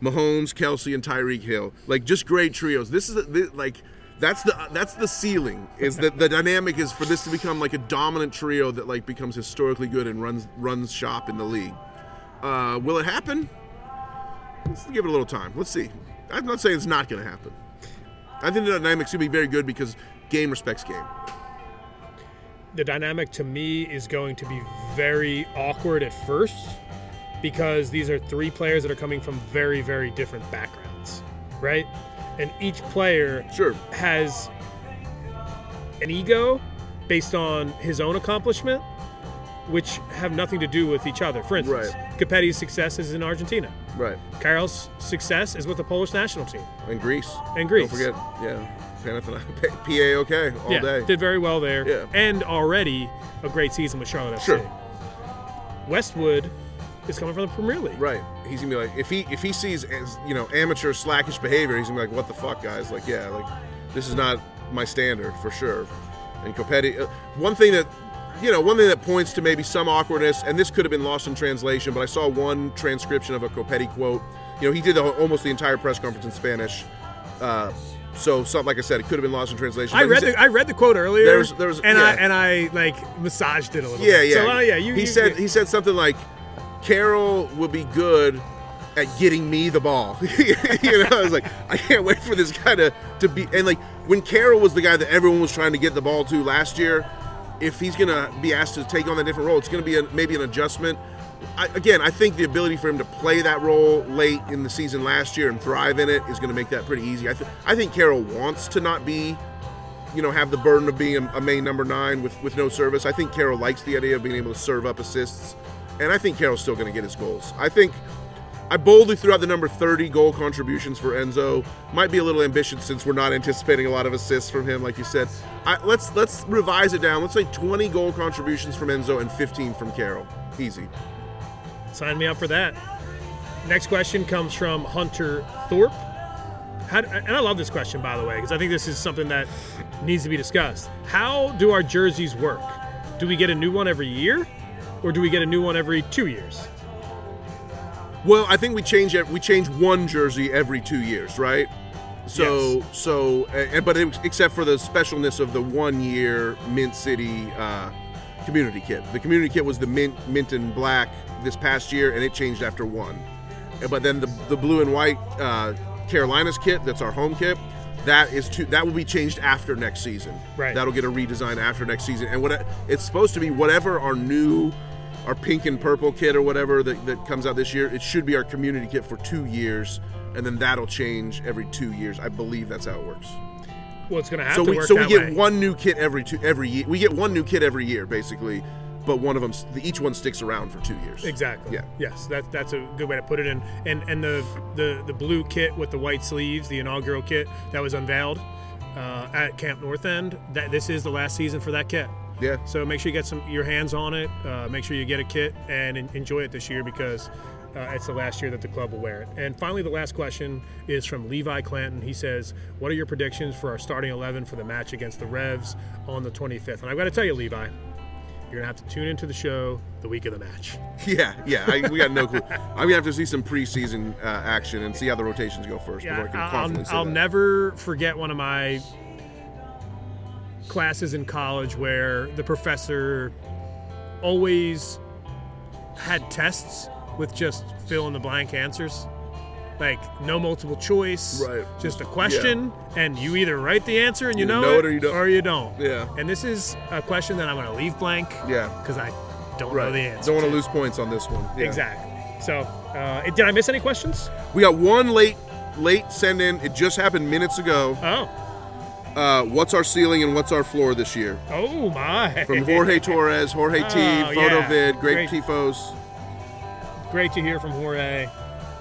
Mahomes, Kelce, and Tyreek Hill. Like just great trios. This is a, thi- like that's the that's the ceiling. Is that the dynamic is for this to become like a dominant trio that like becomes historically good and runs runs shop in the league. Uh, will it happen? Let's give it a little time. Let's see. I'm not saying it's not going to happen. I think the dynamic's going to be very good because game respects game. The dynamic to me is going to be very awkward at first because these are three players that are coming from very, very different backgrounds, right? And each player Sure. has an ego based on his own accomplishment, which have nothing to do with each other. For instance, Copetti's success is in Argentina. Right. Karol's success is with the Polish national team And Greece. and Greece. Don't forget. Yeah. Panathinaikos. PAOK all yeah, day. did very well there. Yeah. And already a great season with Charlotte FC. Sure. Westwood is coming from the Premier League. Right. He's gonna be like, if he if he sees as you know amateur slackish behavior, he's gonna be like, what the fuck, guys? Like, yeah, like this is not my standard for sure. And Copetti, uh, one thing that you know, one thing that points to maybe some awkwardness, and this could have been lost in translation, but I saw one transcription of a Copetti quote you know, he did the, almost the entire press conference in Spanish. Uh, so, something like I said, it could have been lost in translation. I read said- the I read the quote earlier. There's- there's- and I and I like massaged it a little. Yeah, bit. yeah. So uh, yeah, you. he you- said you- he said something like, "Karol will be good at getting me the ball." you know, I was like, I can't wait for this guy to to be and like when Karol was the guy that everyone was trying to get the ball to last year. If he's gonna be asked to take on that different role, it's gonna be a, maybe an adjustment. I, again, I think the ability for him to play that role late in the season last year and thrive in it is going to make that pretty easy. I, th- I think Karol wants to not be you know, have the burden of being a, a main number nine with, with no service. I think Karol likes the idea of being able to serve up assists, and I think Karol's still going to get his goals. I think I boldly threw out the number 30 goal contributions for Enzo. Might be a little ambitious since we're not anticipating a lot of assists from him, like you said. I, let's let's revise it down. Let's say 20 goal contributions from Enzo and 15 from Carroll. Easy. Sign me up for that. Next question comes from Hunter Thorpe. How, and I love this question, by the way, because I think this is something that needs to be discussed. How do our jerseys work? Do we get a new one every year, or do we get a new one every two years? Well, I think we change it. We change one jersey every two years, right? So, Yes. so, uh, but it, except for the specialness of the one-year Mint City uh, community kit. The community kit was the mint, mint and black this past year, and it changed after one. Uh, But then the the blue and white uh, Carolinas kit, that's our home kit. That is to that will be changed after next season. Right. That'll get a redesign after next season, and what it's supposed to be, whatever our new our pink and purple kit or whatever that, that comes out this year, it should be our community kit for two years, and then that'll change every two years. I believe that's how it works. Well, it's going to have so to we work so we get way. one new kit every two every year. We get one new kit every year, basically, but one of them each one sticks around for two years. Exactly. Yeah. Yes, that, that's a good way to put it. And and and the, the the blue kit with the white sleeves, the inaugural kit that was unveiled uh, at Camp North End. That this is the last season for that kit. Yeah. So make sure you get some your hands on it. Uh, make sure you get a kit and en- enjoy it this year because uh, it's the last year that the club will wear it. And finally, the last question is from Levi Clanton. He says, "What are your predictions for our starting eleven for the match against the Revs on the 25th?" And I've got to tell you, Levi, you're gonna have to tune into the show the week of the match. Yeah, yeah. I, we got no clue. I'm gonna have to see some preseason uh, action and see how the rotations go first before I can I'll, confidently I'll that. never forget one of my classes in college where the professor always had tests with just fill in the blank answers. Like no multiple choice, Right. just a question, and you either write the answer and you You know, know it, or you don't. or you don't. Yeah. And this is a question that I'm going to leave blank Yeah. because I don't Right. know the answer. Don't want to to. lose points on this one. Yeah. Exactly. So, uh, did I miss any questions? We got one late late send in. It just happened minutes ago. Oh, Uh, what's our ceiling and what's our floor this year? oh my! From Jorge Torres, Jorge T, Oh, Photo yeah. Great, Great. tifos. great to hear from Jorge.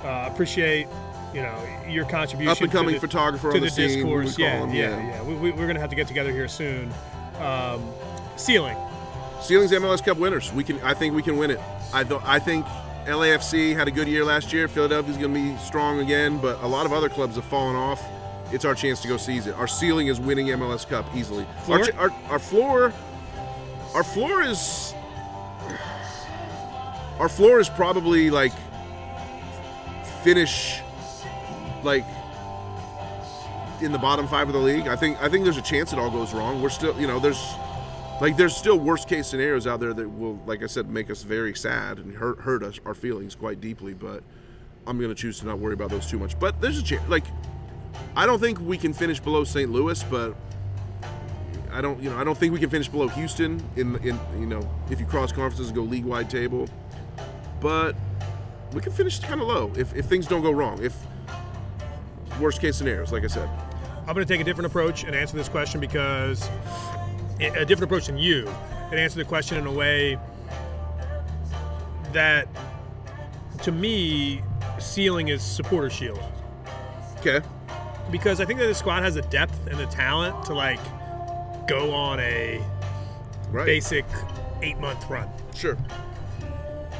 Uh, appreciate you know your contribution. Up and coming to the, photographer to on the, the, scene. we discourse. call Yeah, him, yeah, yeah, We, we, we're gonna have to get together here soon. Um, ceiling. Ceilings MLS Cup winners. We can. I think we can win it. I don't. I think LAFC had a good year last year. Philadelphia's going to be strong again, but a lot of other clubs have fallen off. It's our chance to go seize it. Our ceiling is winning MLS Cup easily. Our, Floor? ch- our, our floor. Our floor is. Our floor is probably like finish, like in the bottom five of the league. I think. I think there's a chance it all goes wrong. We're still, you know, there's like there's still worst case scenarios out there that will like i said make us very sad and hurt hurt us our feelings quite deeply but i'm going to choose to not worry about those too much but there's a chance like i don't think we can finish below st louis but i don't you know i don't think we can finish below houston in in you know if you cross conferences and go league wide table. But we can finish kind of low if, if things don't go wrong if worst case scenarios like i said. I'm going to take a different approach and answer this question because a different approach than you, and answer the question in a way that, to me, ceiling is supporter shield. Okay because I think that the squad has the depth and the talent to like go on a right basic eight month run. sure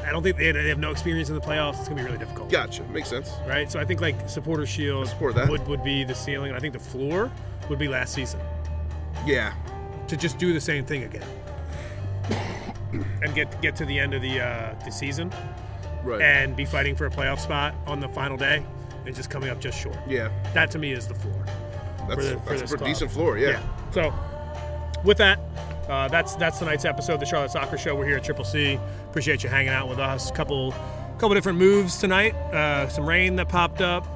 I don't think they, they have no experience in the playoffs. It's gonna be really difficult. gotcha makes sense Right. So I think like supporter shield support that. would would be the ceiling. And I think the floor would be last season yeah to just do the same thing again and get get to the end of the uh, the season Right. and be fighting for a playoff spot on the final day and just coming up just short. Yeah, That to me is the floor. that's, the- that's a decent floor. Yeah. So, with that, uh, that's that's tonight's episode of the Charlotte Soccer Show. We're here at Triple C. Appreciate you hanging out with us. Couple couple different moves tonight. Uh, some rain that popped up.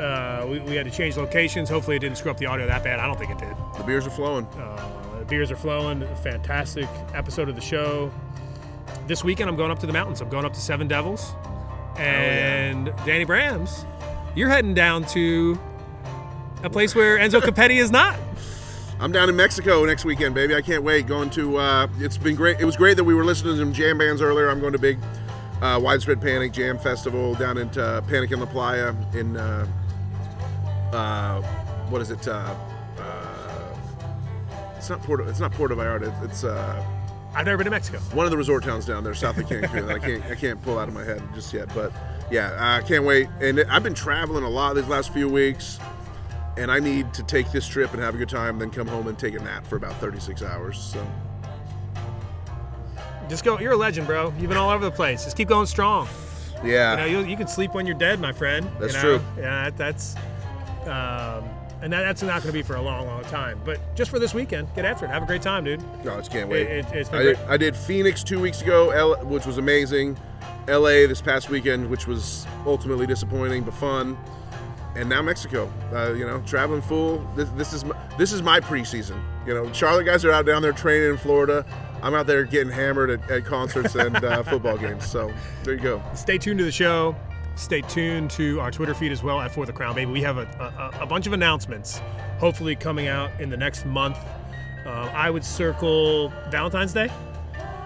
Uh, we, we had to change locations. Hopefully, it didn't screw up the audio that bad. I don't think it did. The beers are flowing. Uh, the beers are flowing. Fantastic episode of the show. This weekend, I'm going up to the mountains. I'm going up to Seven Devils. And Danny Brams, you're heading down to a place where Enzo Copetti is not. I'm down in Mexico next weekend, baby. I can't wait. Going to. Uh, it's been great. It was great that we were listening to some jam bands earlier. I'm going to big uh, widespread Panic Jam Festival down into Panic in La Playa in. Uh, uh, what is it? Uh, uh, it's not Puerto. It's not Puerto Vallarta. It's uh, I've never been to Mexico. one of the resort towns down there, south of Cancun. that I can't. I can't pull out of my head just yet. But yeah, I can't wait. And I've been traveling a lot these last few weeks. And I need to take this trip and have a good time, then come home and take a nap for about 36 hours. So Just go. You're a legend, bro. You've been all over the place. Just keep going strong. Yeah. You know, you, you can sleep when you're dead, my friend. you That's know? true. Yeah, that, that's, um, and that, that's not going to be for a long, long time. But just for this weekend, get after it. Have a great time, dude. no, I just can't wait. It- it- been I, did. I did Phoenix two weeks ago, L, which was amazing. LA this past weekend, which was ultimately disappointing but fun. And now Mexico. Uh, you know, traveling full. This, this is my, this is my preseason. You know, Charlotte guys are out down there training in Florida. I'm out there getting hammered at, at concerts and uh, football games. So there you go. Stay tuned to the show. Stay tuned to our Twitter feed as well at For the Crown Baby. We have a, a, a bunch of announcements, hopefully coming out in the next month. Uh, I would circle Valentine's Day.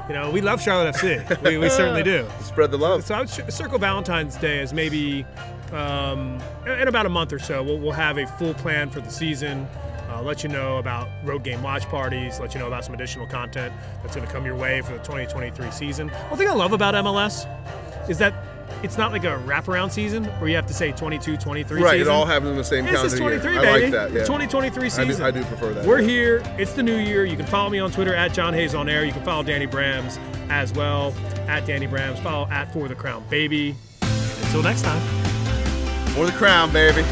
You know, we love Charlotte FC. We, we certainly do. Spread the love. So I would sh- circle Valentine's Day as maybe um, in about a month or so. We'll, we'll have a full plan for the season. Uh, let you know about road game watch parties. Let you know about some additional content that's going to come your way for the 2023 season. One thing I love about MLS is that it's not like a wraparound season where you have to say 22, 23 Right, season. it all happens in the same This calendar is 23, year. baby. I like that. The Yeah. 2023 I season. do, I do prefer that. We're yeah. here. It's the new year. You can follow me on Twitter at John Hayes on air. You can follow Danny Brams as well at Danny Brams. Follow at For the Crown Baby. Until next time. For the crown, baby.